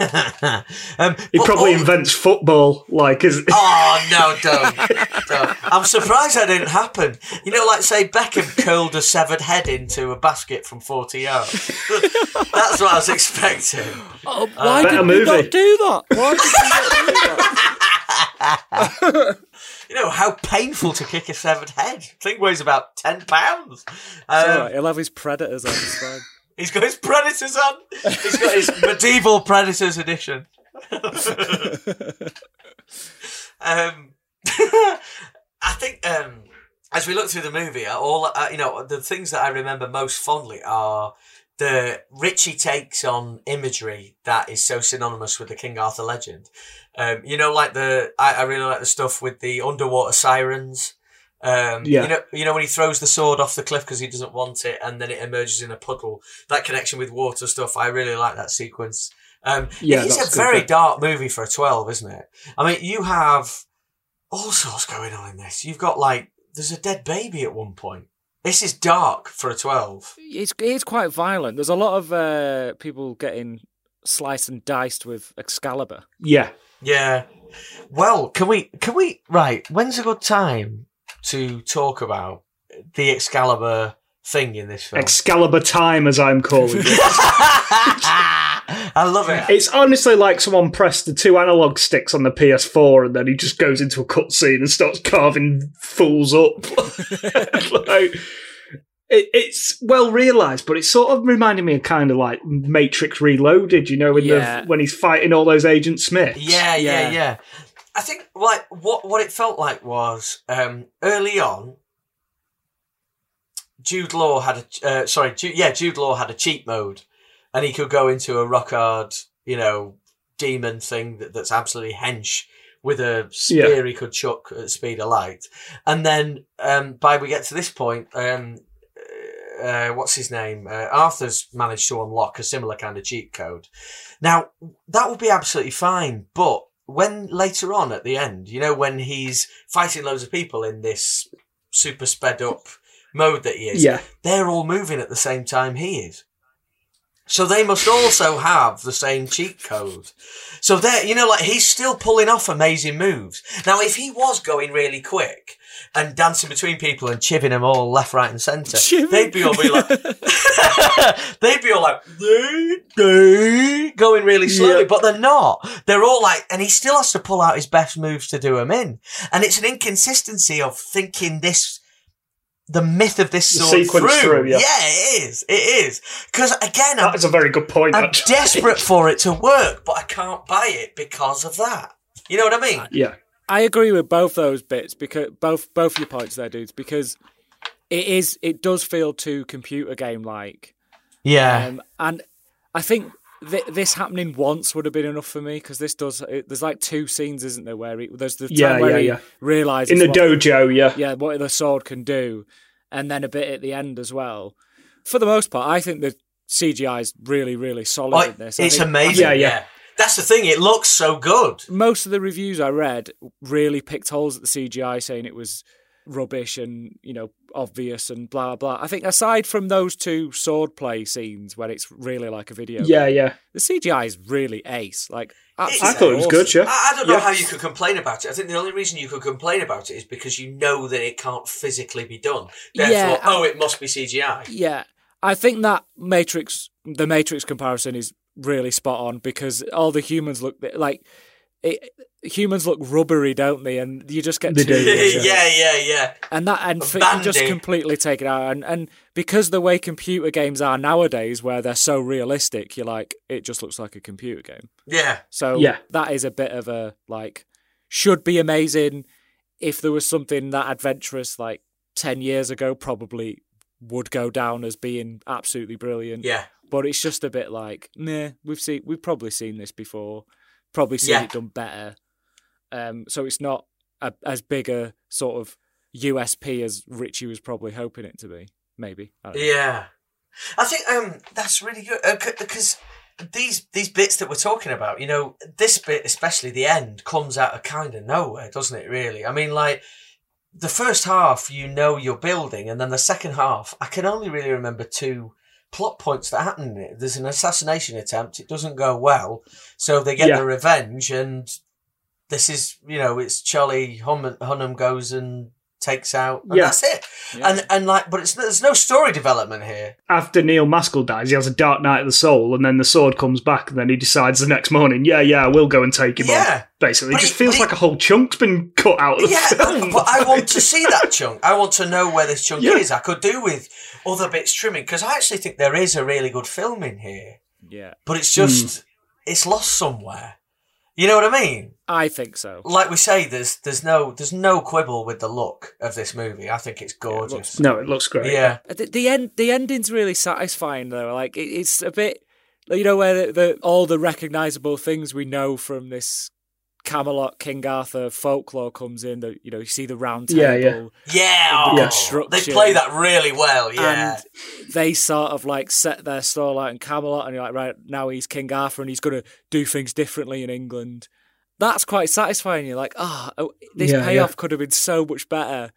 um, He but probably all- invents football, like as Oh no, don't, don't! I'm surprised that didn't happen. You know, like say Beckham curled a severed head into a basket from 40 yards. That's what I was expecting. oh, why better did we movie. not do that? Why did we not do that? You know how painful to kick a severed head. Thing weighs about 10 pounds. It's Um, all right, He'll have his predators on. It's fine. He's got his Predators on. He's got his medieval Predators edition. um, I think um, as we look through the movie, all uh, you know, the things that I remember most fondly are the Ritchie takes on imagery that is so synonymous with the King Arthur legend. Um, you know, like the I, I really like the stuff with the underwater sirens. Um, Yeah. You know, you know when he throws the sword off the cliff because he doesn't want it, and then it emerges in a puddle. That connection with water stuff, I really like that sequence. Um, Yeah, it is a very yeah. dark movie for a twelve, isn't it? I mean, you have all sorts going on in this. You've got like there's a dead baby at one point. This is dark for a twelve. It's it's quite violent. There's a lot of uh, people getting sliced and diced with Excalibur. Yeah. Yeah. Well, can we can we right? When's a good time to talk about the Excalibur thing in this film? Excalibur time, as I'm calling it. I love it. It's honestly like someone pressed the two analog sticks on the PS4 and then he just goes into a cutscene and starts carving fools up. like, it, it's well realised, but it's sort of reminding me of kind of like Matrix Reloaded, you know, in Yeah. the, when he's fighting all those Agent Smiths. Yeah, yeah, Yeah. yeah. I think like what what it felt like was um, early on. Jude Law had a uh, sorry, Ju- yeah, Jude Law had a cheat mode, and he could go into a rock hard, you know, demon thing that, that's absolutely hench with a spear he could chuck at speed of light, and then um, by we get to this point, um, uh, what's his name? Uh, Arthur's managed to unlock a similar kind of cheat code. Now that would be absolutely fine, but when later on at the end, you know, when he's fighting loads of people in this super sped up mode that he is, Yeah. they're all moving at the same time he is. So they must also have the same cheat code. So they're, you know, like he's still pulling off amazing moves. Now, if he was going really quick and dancing between people and chiving them all left, right, and centre, they'd be all be like, they'd be all like, going really slowly, Yeah. but they're not. They're all like, and he still has to pull out his best moves to do them in. And it's an inconsistency of thinking this, the myth of this sword sequence through. through, yeah. it is. It is. Because again, I'm, That is a very good point, I'm actually. desperate for it to work, but I can't buy it because of that. You know what I mean? Yeah. I agree with both those bits because both both your points there, dudes. Because it is it does feel too computer game like. Yeah. Um, and I think th- this happening once would have been enough for me because this does. It, there's like two scenes, isn't there? Where he, there's the time Yeah, where yeah, he yeah. realizes In the what- dojo, yeah. yeah, what the sword can do, and then a bit at the end as well. For the most part, I think the CGI is really, really solid Oh, in this. I it's think- amazing. Yeah, Yeah, yeah. That's the thing. It looks so good. most of the reviews I read really picked holes at the CGI, saying it was rubbish and you know obvious and blah blah. I think aside from those two swordplay scenes where it's really like a video, Yeah, game, yeah. the CGI is really ace. Like I I thought it was awesome. good, yeah. I, I don't know Yeah. how you could complain about it. I think the only reason you could complain about it is because you know that it can't physically be done. Therefore, Yeah, I- oh, it must be CGI. Yeah, I think that Matrix, the Matrix comparison is really spot on because all the humans look like it, humans look rubbery, don't they? And you just get They too, do, yeah. yeah, yeah, yeah. and that and f- you just completely take it out. And and because the way computer games are nowadays, where they're so realistic, you're like, it just looks like a computer game. Yeah. So Yeah. that is a bit of a like should be amazing. If there was something that adventurous like ten years ago, probably would go down as being absolutely brilliant. Yeah. But it's just a bit like, nah, we've seen we've probably seen this before, probably seen Yeah. it done better. Um, so it's not a, as big a sort of USP as Ritchie was probably hoping it to be. Maybe. I. Yeah, I think um that's really good because these these bits that we're talking about, you know, this bit especially the end comes out of kind of nowhere, doesn't it? Really, I mean, like the first half, you know, you're building, and then the second half, I can only really remember two plot points that happen in it. There's an assassination attempt; it doesn't go well, so they get Yeah. the revenge, and this is, you know, it's Charlie Hum- Hunnam goes and takes out, and Yeah. that's it. Yeah. And and like, but it's there's no story development here. After Neil Maskell dies, he has a dark night of the soul, and then the sword comes back, and then he decides the next morning, yeah, yeah, I will go and take him Yeah. on. Basically, it just he- feels but he- like a whole chunk's been cut out of the Yeah, film. but I want to see that chunk. I want to know where this chunk Yeah. is. I could do with other bits trimming because I actually think there is a really good film in here, Yeah. but it's just Hmm. it's lost somewhere. You know what I mean? I think so. like we say, there's there's no there's no quibble with the look of this movie. I think it's gorgeous. No, it looks great. Yeah, uh, The, the end, the ending's really satisfying though. Like it, it's a bit, you know, where the, the all the recognizable things we know from this Camelot King Arthur folklore comes in. That you know, you see the round table. Yeah, yeah. yeah. The oh, construction. they play that really well. Yeah, And they sort of like set their stall out in Camelot, and you're like, right now he's King Arthur, and he's going to do things differently in England. That's quite satisfying. You're like, ah, oh, this Yeah, payoff yeah. could have been so much better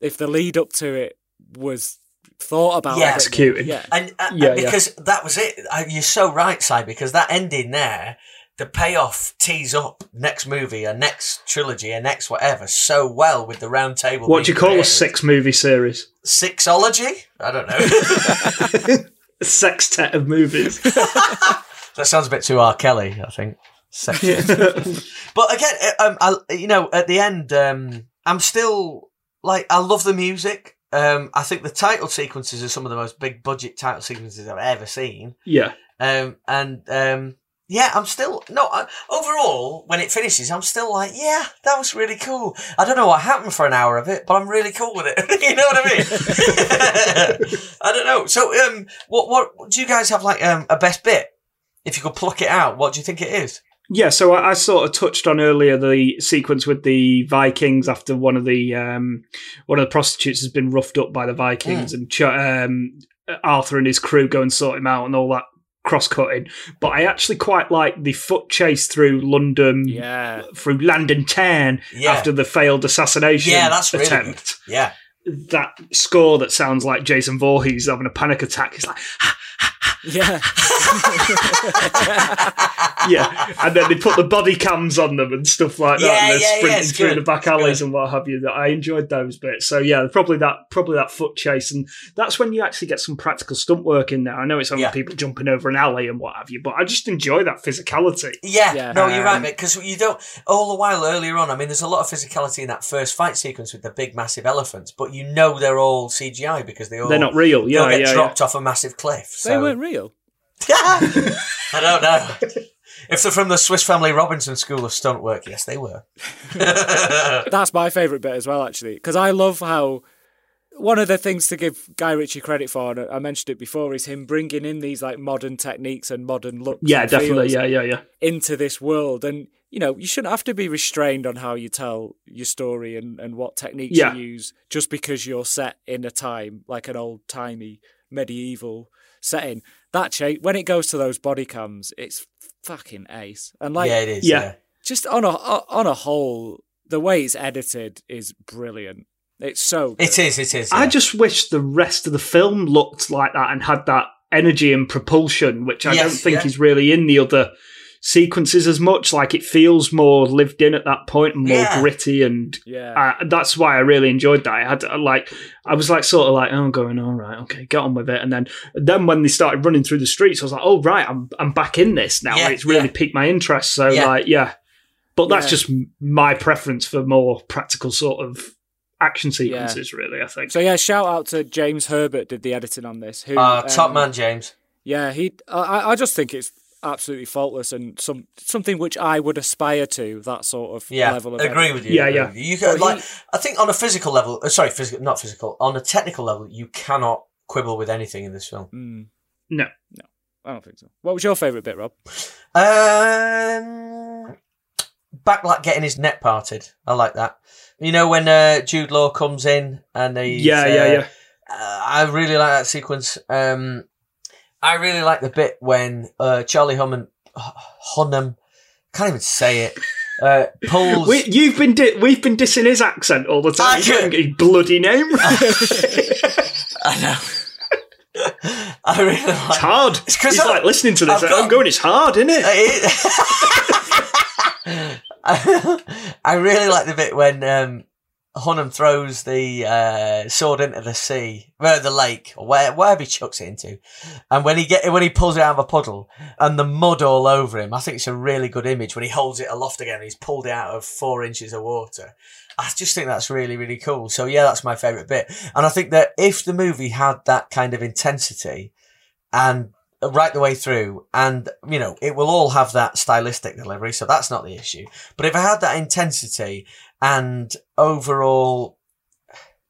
if the lead up to it was thought about. a Yeah. bit more. Executed. Yeah, and, uh, Yeah, and yeah. because that was it. You're so right, Si. Because that ending there, the payoff tees up next movie, a next trilogy, a next whatever so well with the round table. What do you call a six movie series? Sixology? I don't know. A sextet of movies. that sounds a bit too R. Kelly. I think. Sex- But again, um, I, you know, at the end, um, I'm still like, I love the music. Um, I think the title sequences are some of the most big budget title sequences I've ever seen. yeah. Um, and um, yeah, I'm still no. I, overall, when it finishes, I'm still like, yeah, that was really cool. I don't know what happened for an hour of it, but I'm really cool with it. you know what I mean? I don't know. So, um, what what do you guys have like um a best bit? If you could pluck it out, what do you think it is? Yeah, so I, I sort of touched on earlier the sequence with the Vikings after one of the um, one of the prostitutes has been roughed up by the Vikings, and Ch- um, Arthur and his crew go and sort him out and all that cross cutting. But I actually quite like the foot chase through London, yeah. through London town Yeah. after the failed assassination Yeah, that's really attempt. good. Yeah, That score that sounds like Jason Voorhees having a panic attack is like, Yeah, yeah, and then they put the body cams on them and stuff like that, Yeah, and they're yeah, yeah, sprinting it's through good, the back alleys and what have you. That I enjoyed those bits. So yeah, probably that probably that foot chase, and that's when you actually get some practical stunt work in there. I know it's only Yeah. people jumping over an alley and what have you, but I just enjoy that physicality. Yeah, Yeah. no, you're right, Um, mate. Because you don't all the while earlier on. I mean, there's a lot of physicality in that first fight sequence with the big, massive elephants, but you know they're all CGI because they all They're not real. they Yeah, all get yeah, yeah. dropped off a massive cliff. So. they weren't real. I don't know. If they're from the Swiss Family Robinson School of Stunt Work, yes, they were. That's my favourite bit as well, actually, because I love how one of the things to give Guy Ritchie credit for, and I mentioned it before, is him bringing in these like modern techniques and modern looks. Yeah, and definitely. Yeah, yeah, yeah. Into this world, and you know, you shouldn't have to be restrained on how you tell your story and, and what techniques Yeah. you use just because you're set in a time like an old timey medieval setting. That cha- when it goes to those body cams, it's fucking ace. And like, yeah, it is. yeah. Yeah. just on a on a whole, the way it's edited is brilliant. It's so good. It is. It is. I just wish the rest of the film looked like that and had that energy and propulsion, which I Yes, don't think yeah. is really in the other sequences as much. Like it feels more lived in at that point and more Yeah. gritty, and Yeah. uh, that's why I really enjoyed that. I had uh, like I was like sort of like oh, going all right, okay, get on with it, and then then when they started running through the streets, I was like, oh right, I'm I'm back in this now. Yeah, and it's really yeah. piqued my interest. So Yeah. like yeah. But that's Yeah. just my preference for more practical sort of action sequences, really. I think. So yeah, shout out to James Herbert did the editing on this. Who Uh, top um, man, James. Yeah, he. I, I just think it's absolutely faultless and some something which I would aspire to. That sort of Yeah, level of agree editing. with you. Yeah, yeah. You, You can, Well, he- like, I think on a physical level, uh, sorry, physical, not physical, on a technical level, you cannot quibble with anything in this film. Mm, No. I don't think so. What was your favourite bit, Rob? Um, Backlack getting his neck parted. I like that. You know when uh, Jude Law comes in and they Yeah, yeah, yeah. Uh, I really like that sequence. Um, I really like the bit when uh, Charlie Hunnam, Hunnam, can't even say it, uh, pulls. We, you've been di- we've been dissing his accent all the time. You got his bloody name right. I know. I really like. It's hard. It's 'cause He's I'm, like listening to this. Got- I'm going. It's hard, isn't it? I really like the bit when um, Hunnam throws the uh, sword into the sea, well, the lake, or where, wherever he chucks it into, and when he get when he pulls it out of a puddle and the mud all over him, I think it's a really good image when he holds it aloft again. and He's pulled it out of four inches of water. I just think that's really really cool. So yeah, that's my favourite bit, and I think that if the movie had that kind of intensity and right the way through, and you know it will all have that stylistic delivery, so that's not the issue. But if it had that intensity and overall,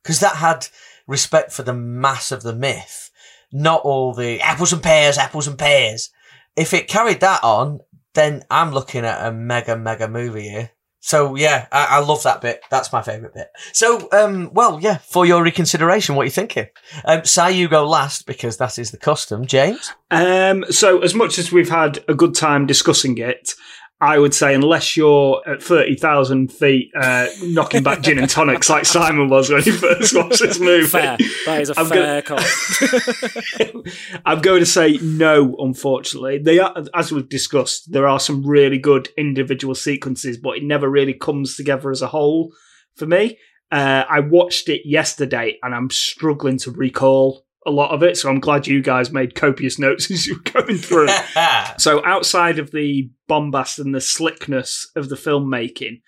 because that had respect for the mass of the myth, not all the apples and pears, apples and pears. If it carried that on, then I'm looking at a mega mega movie here. So yeah, I, I love that bit. That's my favourite bit. So, um, well, yeah, for your reconsideration, what are you thinking? Um, Sai, you go last because that is the custom. James? Um, so as much as we've had a good time discussing it, I would say unless you're at 30,000 feet uh, knocking back gin and tonics like Simon was when he first watched this movie. Fair. That is a I'm fair go- call. I'm going to say no, unfortunately. They are, as we've discussed, there are some really good individual sequences, but it never really comes together as a whole for me. Uh, I watched it yesterday and I'm struggling to recall a lot of it, so I'm glad you guys made copious notes as you were going through. so outside of the bombast and the slickness of the filmmaking,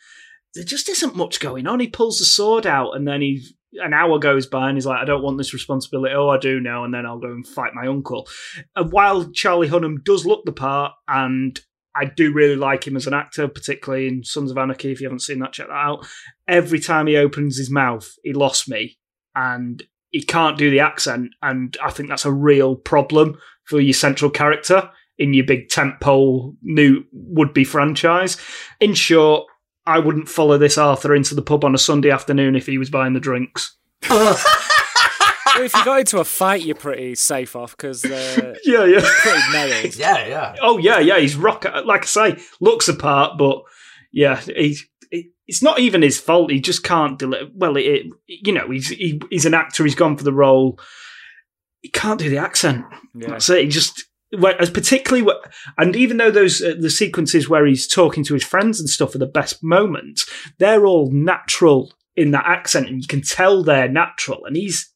there just isn't much going on. He pulls the sword out and then he an hour goes by and he's like, I don't want this responsibility. Oh, I do now, and then I'll go and fight my uncle. And while Charlie Hunnam does look the part, and I do really like him as an actor, particularly in Sons of Anarchy. If you haven't seen that, check that out. Every time he opens his mouth, he lost me, and he can't do the accent, and I think that's a real problem for your central character in your big tentpole new would-be franchise. In short, I wouldn't follow this Arthur into the pub on a Sunday afternoon if he was buying the drinks. Well, if you got into a fight, you're pretty safe off because they're Yeah, yeah. pretty nailed. yeah, yeah. Oh yeah, yeah. He's rock. Like I say, looks apart, but yeah, he's. It- It's not even his fault. He just can't deliver. Well, it, it, you know, he's he, he's an actor. He's gone for the role. He can't do the accent. Yeah. That's it. He just, as particularly, and even though those uh, the sequences where he's talking to his friends and stuff are the best moments, they're all natural in that accent, and you can tell they're natural. And he's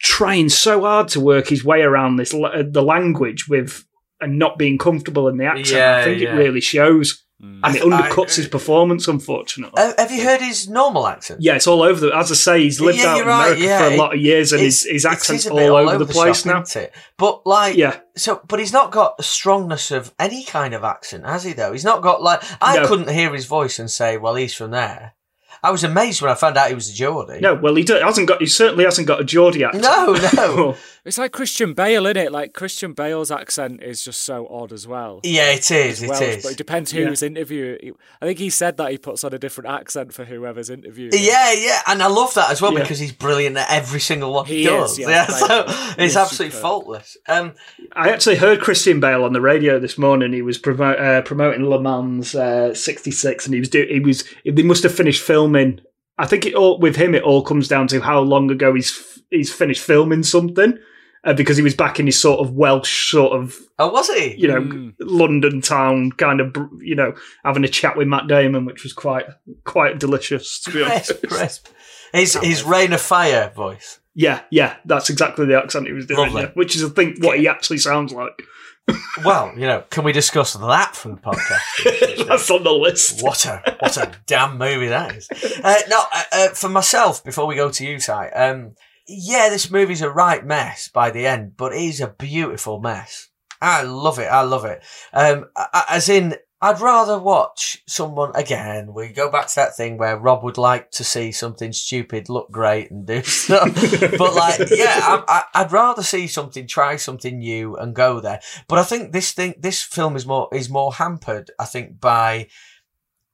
trying so hard to work his way around this uh, the language with and not being comfortable in the accent. Yeah, I think yeah. it really shows, and it undercuts I- his performance. Unfortunately, Uh, have you heard his normal accent? yeah, it's all over the. As I say, he's lived Yeah, out you're in right, America yeah, for a lot of years, and his It's- his it accent's is all, bit over, the place shop, now. isn't it? But like, Yeah. So, but he's not got a strongness of any kind of accent, has he? Though he's not got like I No. couldn't hear his voice and say, "Well, he's from there." I was amazed when I found out he was a Geordie. No, well, he do- hasn't got. He certainly hasn't got a Geordie accent. No, no. It's like Christian Bale, isn't it? Like Christian Bale's accent is just so odd as well. Yeah, it is. It Welsh, is. But it depends Yeah. who's interviewing. I think he said that he puts on a different accent for whoever's interviewing. Yeah, yeah, and I love that as well Yeah. because he's brilliant at every single one he, He does. is, yeah, yeah, so it's absolutely superb. faultless. Um, I actually heard Christian Bale on the radio this morning. He was promo- uh, promoting Le Mans uh, '66, and he was do- he was they must have finished filming. I think it all with him. It all comes down to how long ago he's f- he's finished filming something, uh, because he was back in his sort of Welsh sort of oh, was he? you know Mm. London town kind of you know having a chat with Matt Damon, which was quite quite delicious to be honest. Crisp, crisp. His his Reign of Fire voice. Yeah, yeah, that's exactly the accent he was doing. Yeah, which is I think what he actually sounds like. Well, you know, can we discuss that from the podcast? that's on the list. What a what a damn movie that is. Uh, no, uh, uh, for myself, before we go to you, Ty, um, yeah, this movie's a right mess by the end, but it is a beautiful mess. I love it. I love it. Um, as in, I'd rather watch someone again. We go back to that thing where Rob would like to see something stupid look great and do stuff. but like, yeah, I, I'd rather see something, try something new, and go there. But I think this thing, this film is more is more hampered. I think by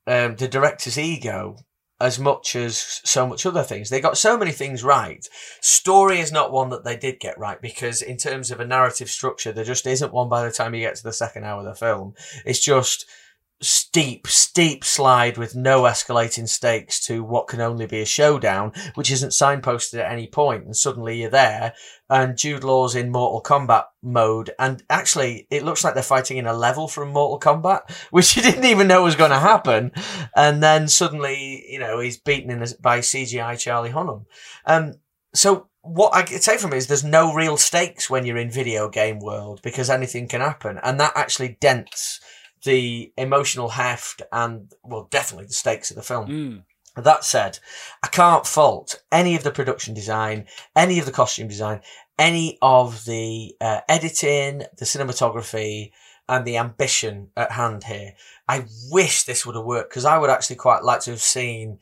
um, the director's ego as much as so much other things. They got so many things right. Story is not one that they did get right because in terms of a narrative structure, there just isn't one by the time you get to the second hour of the film. It's just steep, steep slide with no escalating stakes to what can only be a showdown, which isn't signposted at any point, and suddenly you're there. And Jude Law's in Mortal Kombat mode, and actually, it looks like they're fighting in a level from Mortal Kombat, which you didn't even know was going to happen. And then suddenly, you know, he's beaten in a, by CGI Charlie Hunnam. Um, so what I say from it is there's no real stakes when you're in video game world because anything can happen, and that actually dents the emotional heft and well, definitely the stakes of the film. Mm. That said, I can't fault any of the production design, any of the costume design, any of the uh, editing, the cinematography, and the ambition at hand here. I wish this would have worked because I would actually quite like to have seen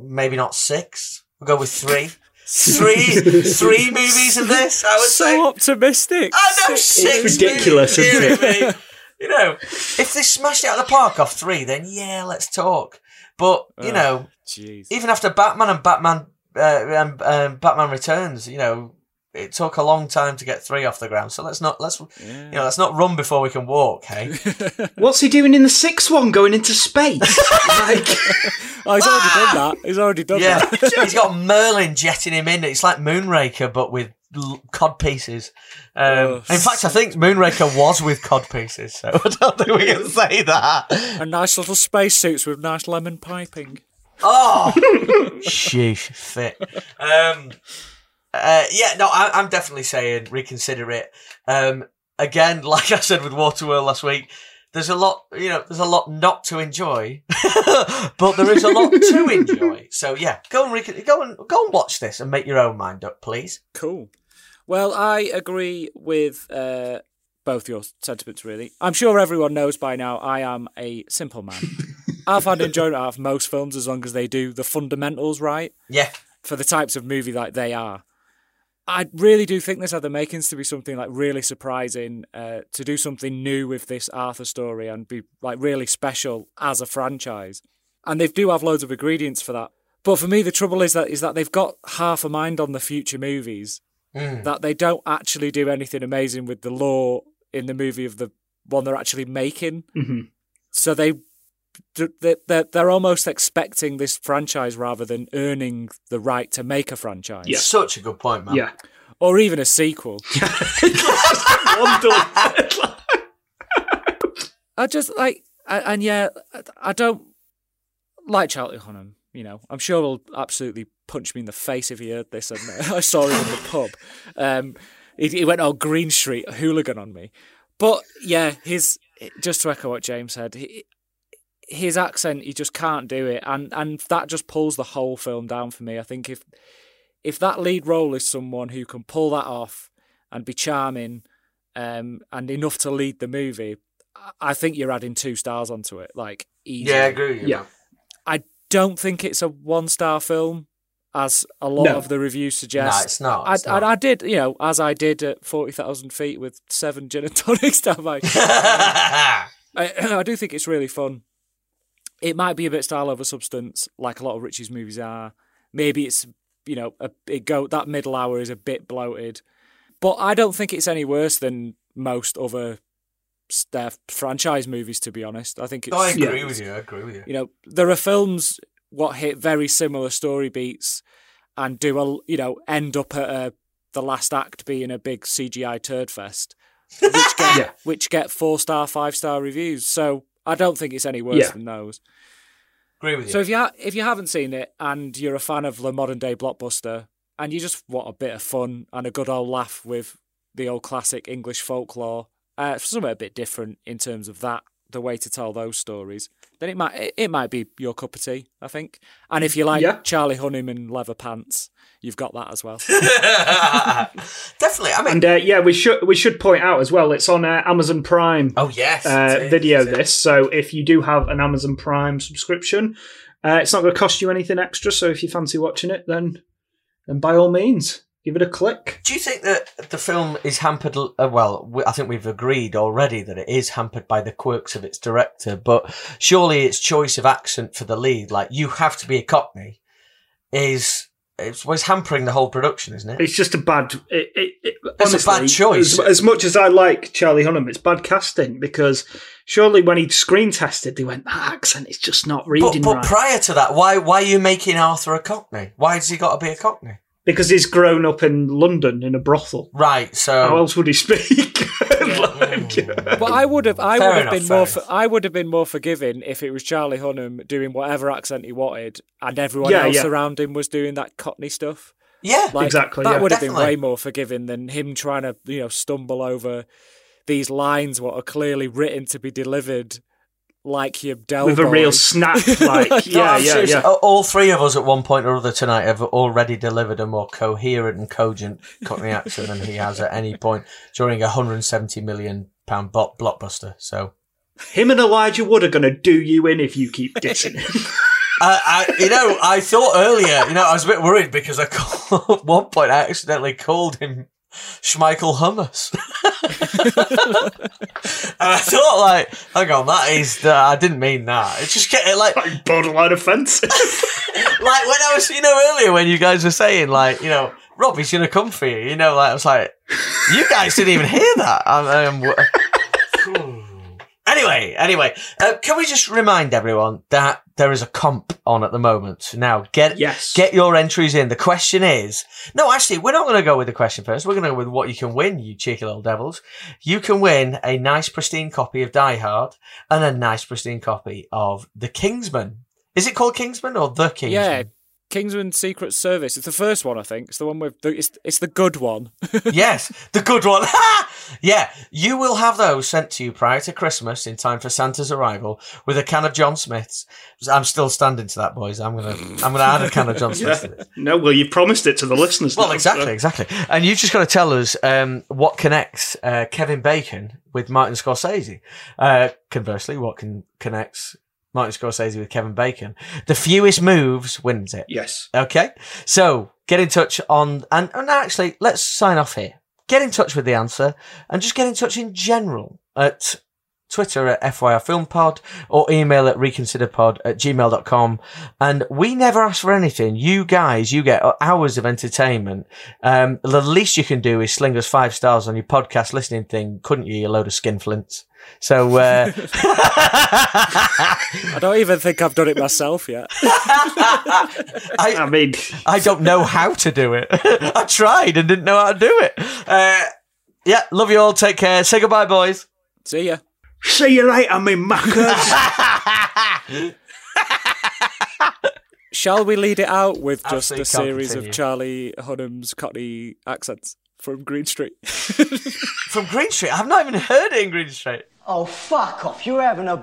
maybe not six. We'll go with three. three, three movies of this. I would so say. optimistic. I know six. It's ridiculous, movies, isn't it? Dear me. You know, if they smashed it out of the park off three, then yeah, let's talk. But you Oh, know, Jeez. even after Batman and Batman uh, and um, Batman Returns, you know, it took a long time to get three off the ground. So let's not let's you know let's not run before we can walk. Hey, What's he doing in the sixth one? Going into space? like, Oh, he's already done that. He's already done yeah, that. he's got Merlin jetting him in. It's like Moonraker, but with l- cod pieces. Um, Oh, in fact, I think Moonraker was with cod pieces, so I don't think we can say that. and nice little spacesuits with nice lemon piping. Oh, sheesh, fit. Um, uh, yeah, no, I, I'm definitely saying reconsider it. Um, again, like I said with Waterworld last week, there's a lot, you know, there's a lot not to enjoy, but there is a lot to enjoy. So yeah, go and recon- go and go and watch this and make your own mind up, please. Cool. Well, I agree with uh, both your sentiments, really. I'm sure everyone knows by now I am a simple man. I've had enjoyment out of most films as long as they do the fundamentals right Yeah, for the types of movie that they are. I really do think this had the makings to be something like really surprising, uh, to do something new with this Arthur story and be like really special as a franchise. And they do have loads of ingredients for that. But for me, the trouble is that is that they've got half a mind on the future movies that they don't actually do anything amazing with the law in the movie of the one they're actually making. Mhm. So they they- they're, they're almost expecting this franchise rather than earning the right to make a franchise Yeah. such a good point, man. yeah. or even a sequel. I just like, and yeah, I don't like Charlie Hunnam. You know, I'm sure he'll absolutely punch me in the face if he heard this. And I saw him in the pub. Um, he, he went all Green Street hooligan on me. But yeah, his just to echo what James said, he, his accent, he just can't do it, and and that just pulls the whole film down for me. I think if if that lead role is someone who can pull that off and be charming, um, and enough to lead the movie, I- I think you're adding two stars onto it. Like easily. Yeah, I agree with. Yeah. I don't think it's a one star film, as a lot No. of the reviews suggest. No, it's not, I, it's I, not. I did, you know, as I did at forty thousand feet with seven gin and tonics down my. I, I do think it's really fun. It might be a bit style over substance, like a lot of Ritchie's movies are. Maybe it's you know a it go that middle hour is a bit bloated, but I don't think it's any worse than most other uh, franchise movies. To be honest, I think it's I agree with you. I agree with you. you know, there are films what hit very similar story beats and do a you know end up at a, the last act being a big CGI turd fest, which get Yeah. which get four star, five star reviews. So I don't think it's any worse Yeah. than those. Agree with you. So if you ha- if you haven't seen it and you're a fan of the modern day blockbuster and you just want a bit of fun and a good old laugh with the old classic English folklore, uh, something a bit different in terms of that, the way to tell those stories, then it might it, it might be your cup of tea, I think. And if you like Yeah. Charlie Hunnam and leather pants, you've got that as well. Definitely. I mean, And uh, yeah, we should we should point out as well. It's on uh, Amazon Prime. oh yes, uh, it is, video this. So if you do have an Amazon Prime subscription, uh, it's not going to cost you anything extra. So if you fancy watching it, then then by all means, give it a click. Do you think that the film is hampered? Uh, well, we- I think we've agreed already that it is hampered by the quirks of its director, but surely its choice of accent for the lead, like you have to be a Cockney, is it's was hampering the whole production, isn't it? It's just a bad. It, it, it, It's a bad choice. As, as much as I like Charlie Hunnam, it's bad casting because surely when he'd screen tested, they went that accent is just not But, reading but right prior to that, why why are you making Arthur a Cockney? Why has he got to be a Cockney? Because he's grown up in London in a brothel. Right. So How else would he speak? Like- uh, But I would have, I Fair would have enough, been fair more. For, I would have been more forgiving if it was Charlie Hunnam doing whatever accent he wanted, and everyone Yeah, else yeah. around him was doing that Cockney stuff. yeah, Like, Exactly, That yeah. would have been way more forgiving than him trying to, you know, stumble over these lines what are clearly written to be delivered like your Del with a real snap. Like, No, yeah, yeah, serious. yeah. All- All three of us at one point or other tonight have already delivered a more coherent and cogent cut reaction than he has at any point during a 170 million pound bo- blockbuster. So, Him and Elijah Wood are going to do you in if you keep dissing him. I, I, you know, I thought earlier, you know, I was a bit worried because I called, at one point I accidentally called him Schmeichel Hummus. and I thought, like, hang on, that is, uh, I didn't mean that. It's just getting like, like borderline offensive. like when I was, you know, earlier when you guys were saying, like, you know, Rob, he's gonna come for you. You know, like I was like, you guys didn't even hear that. I'm, I'm, anyway, anyway, uh, can we just remind everyone that there is a comp on at the moment? Now, get Yes. get your entries in. The question is, no, actually, we're not going to go with the question first. We're going to go with what you can win, you cheeky little devils. You can win a nice pristine copy of Die Hard and a nice pristine copy of The Kingsman. Is it called Kingsman or The Kingsman? Yeah, Kingsman Secret Service. It's the first one, I think. It's the one with the. It's, it's the good one. yes, the good one. yeah, you will have those sent to you prior to Christmas in time for Santa's arrival with a can of John Smith's. I'm still standing to that, boys. I'm gonna, I'm gonna add a can of John Smith's. to yeah. this. No, well, you promised it to the listeners. Well, now, exactly, so- exactly. And you've just got to tell us um, what connects uh, Kevin Bacon with Martin Scorsese. Uh, conversely, what can connects Martin Scorsese with Kevin Bacon? The fewest moves wins it. Yes. Okay. So get in touch on, and, and actually, let's sign off here. Get in touch with the answer and just get in touch in general at Twitter at FYR Film Pod or email at reconsiderpod at gmail.com. And we never ask for anything. You guys, you get hours of entertainment. Um, the least you can do is sling us five stars on your podcast listening thing, couldn't you, you load of skinflints? So, uh, I don't even think I've done it myself yet. I, I mean, I don't know how to do it. I tried and didn't know how to do it. Uh, yeah, love you all. Take care. Say goodbye, boys. See ya. see you later, me muckers. Shall we lead it out with just Absolutely a series continue. of Charlie Hunnam's Cockney accents from Green Street? From Green Street. I've not even heard it in Green Street. Oh, fuck off. You're having a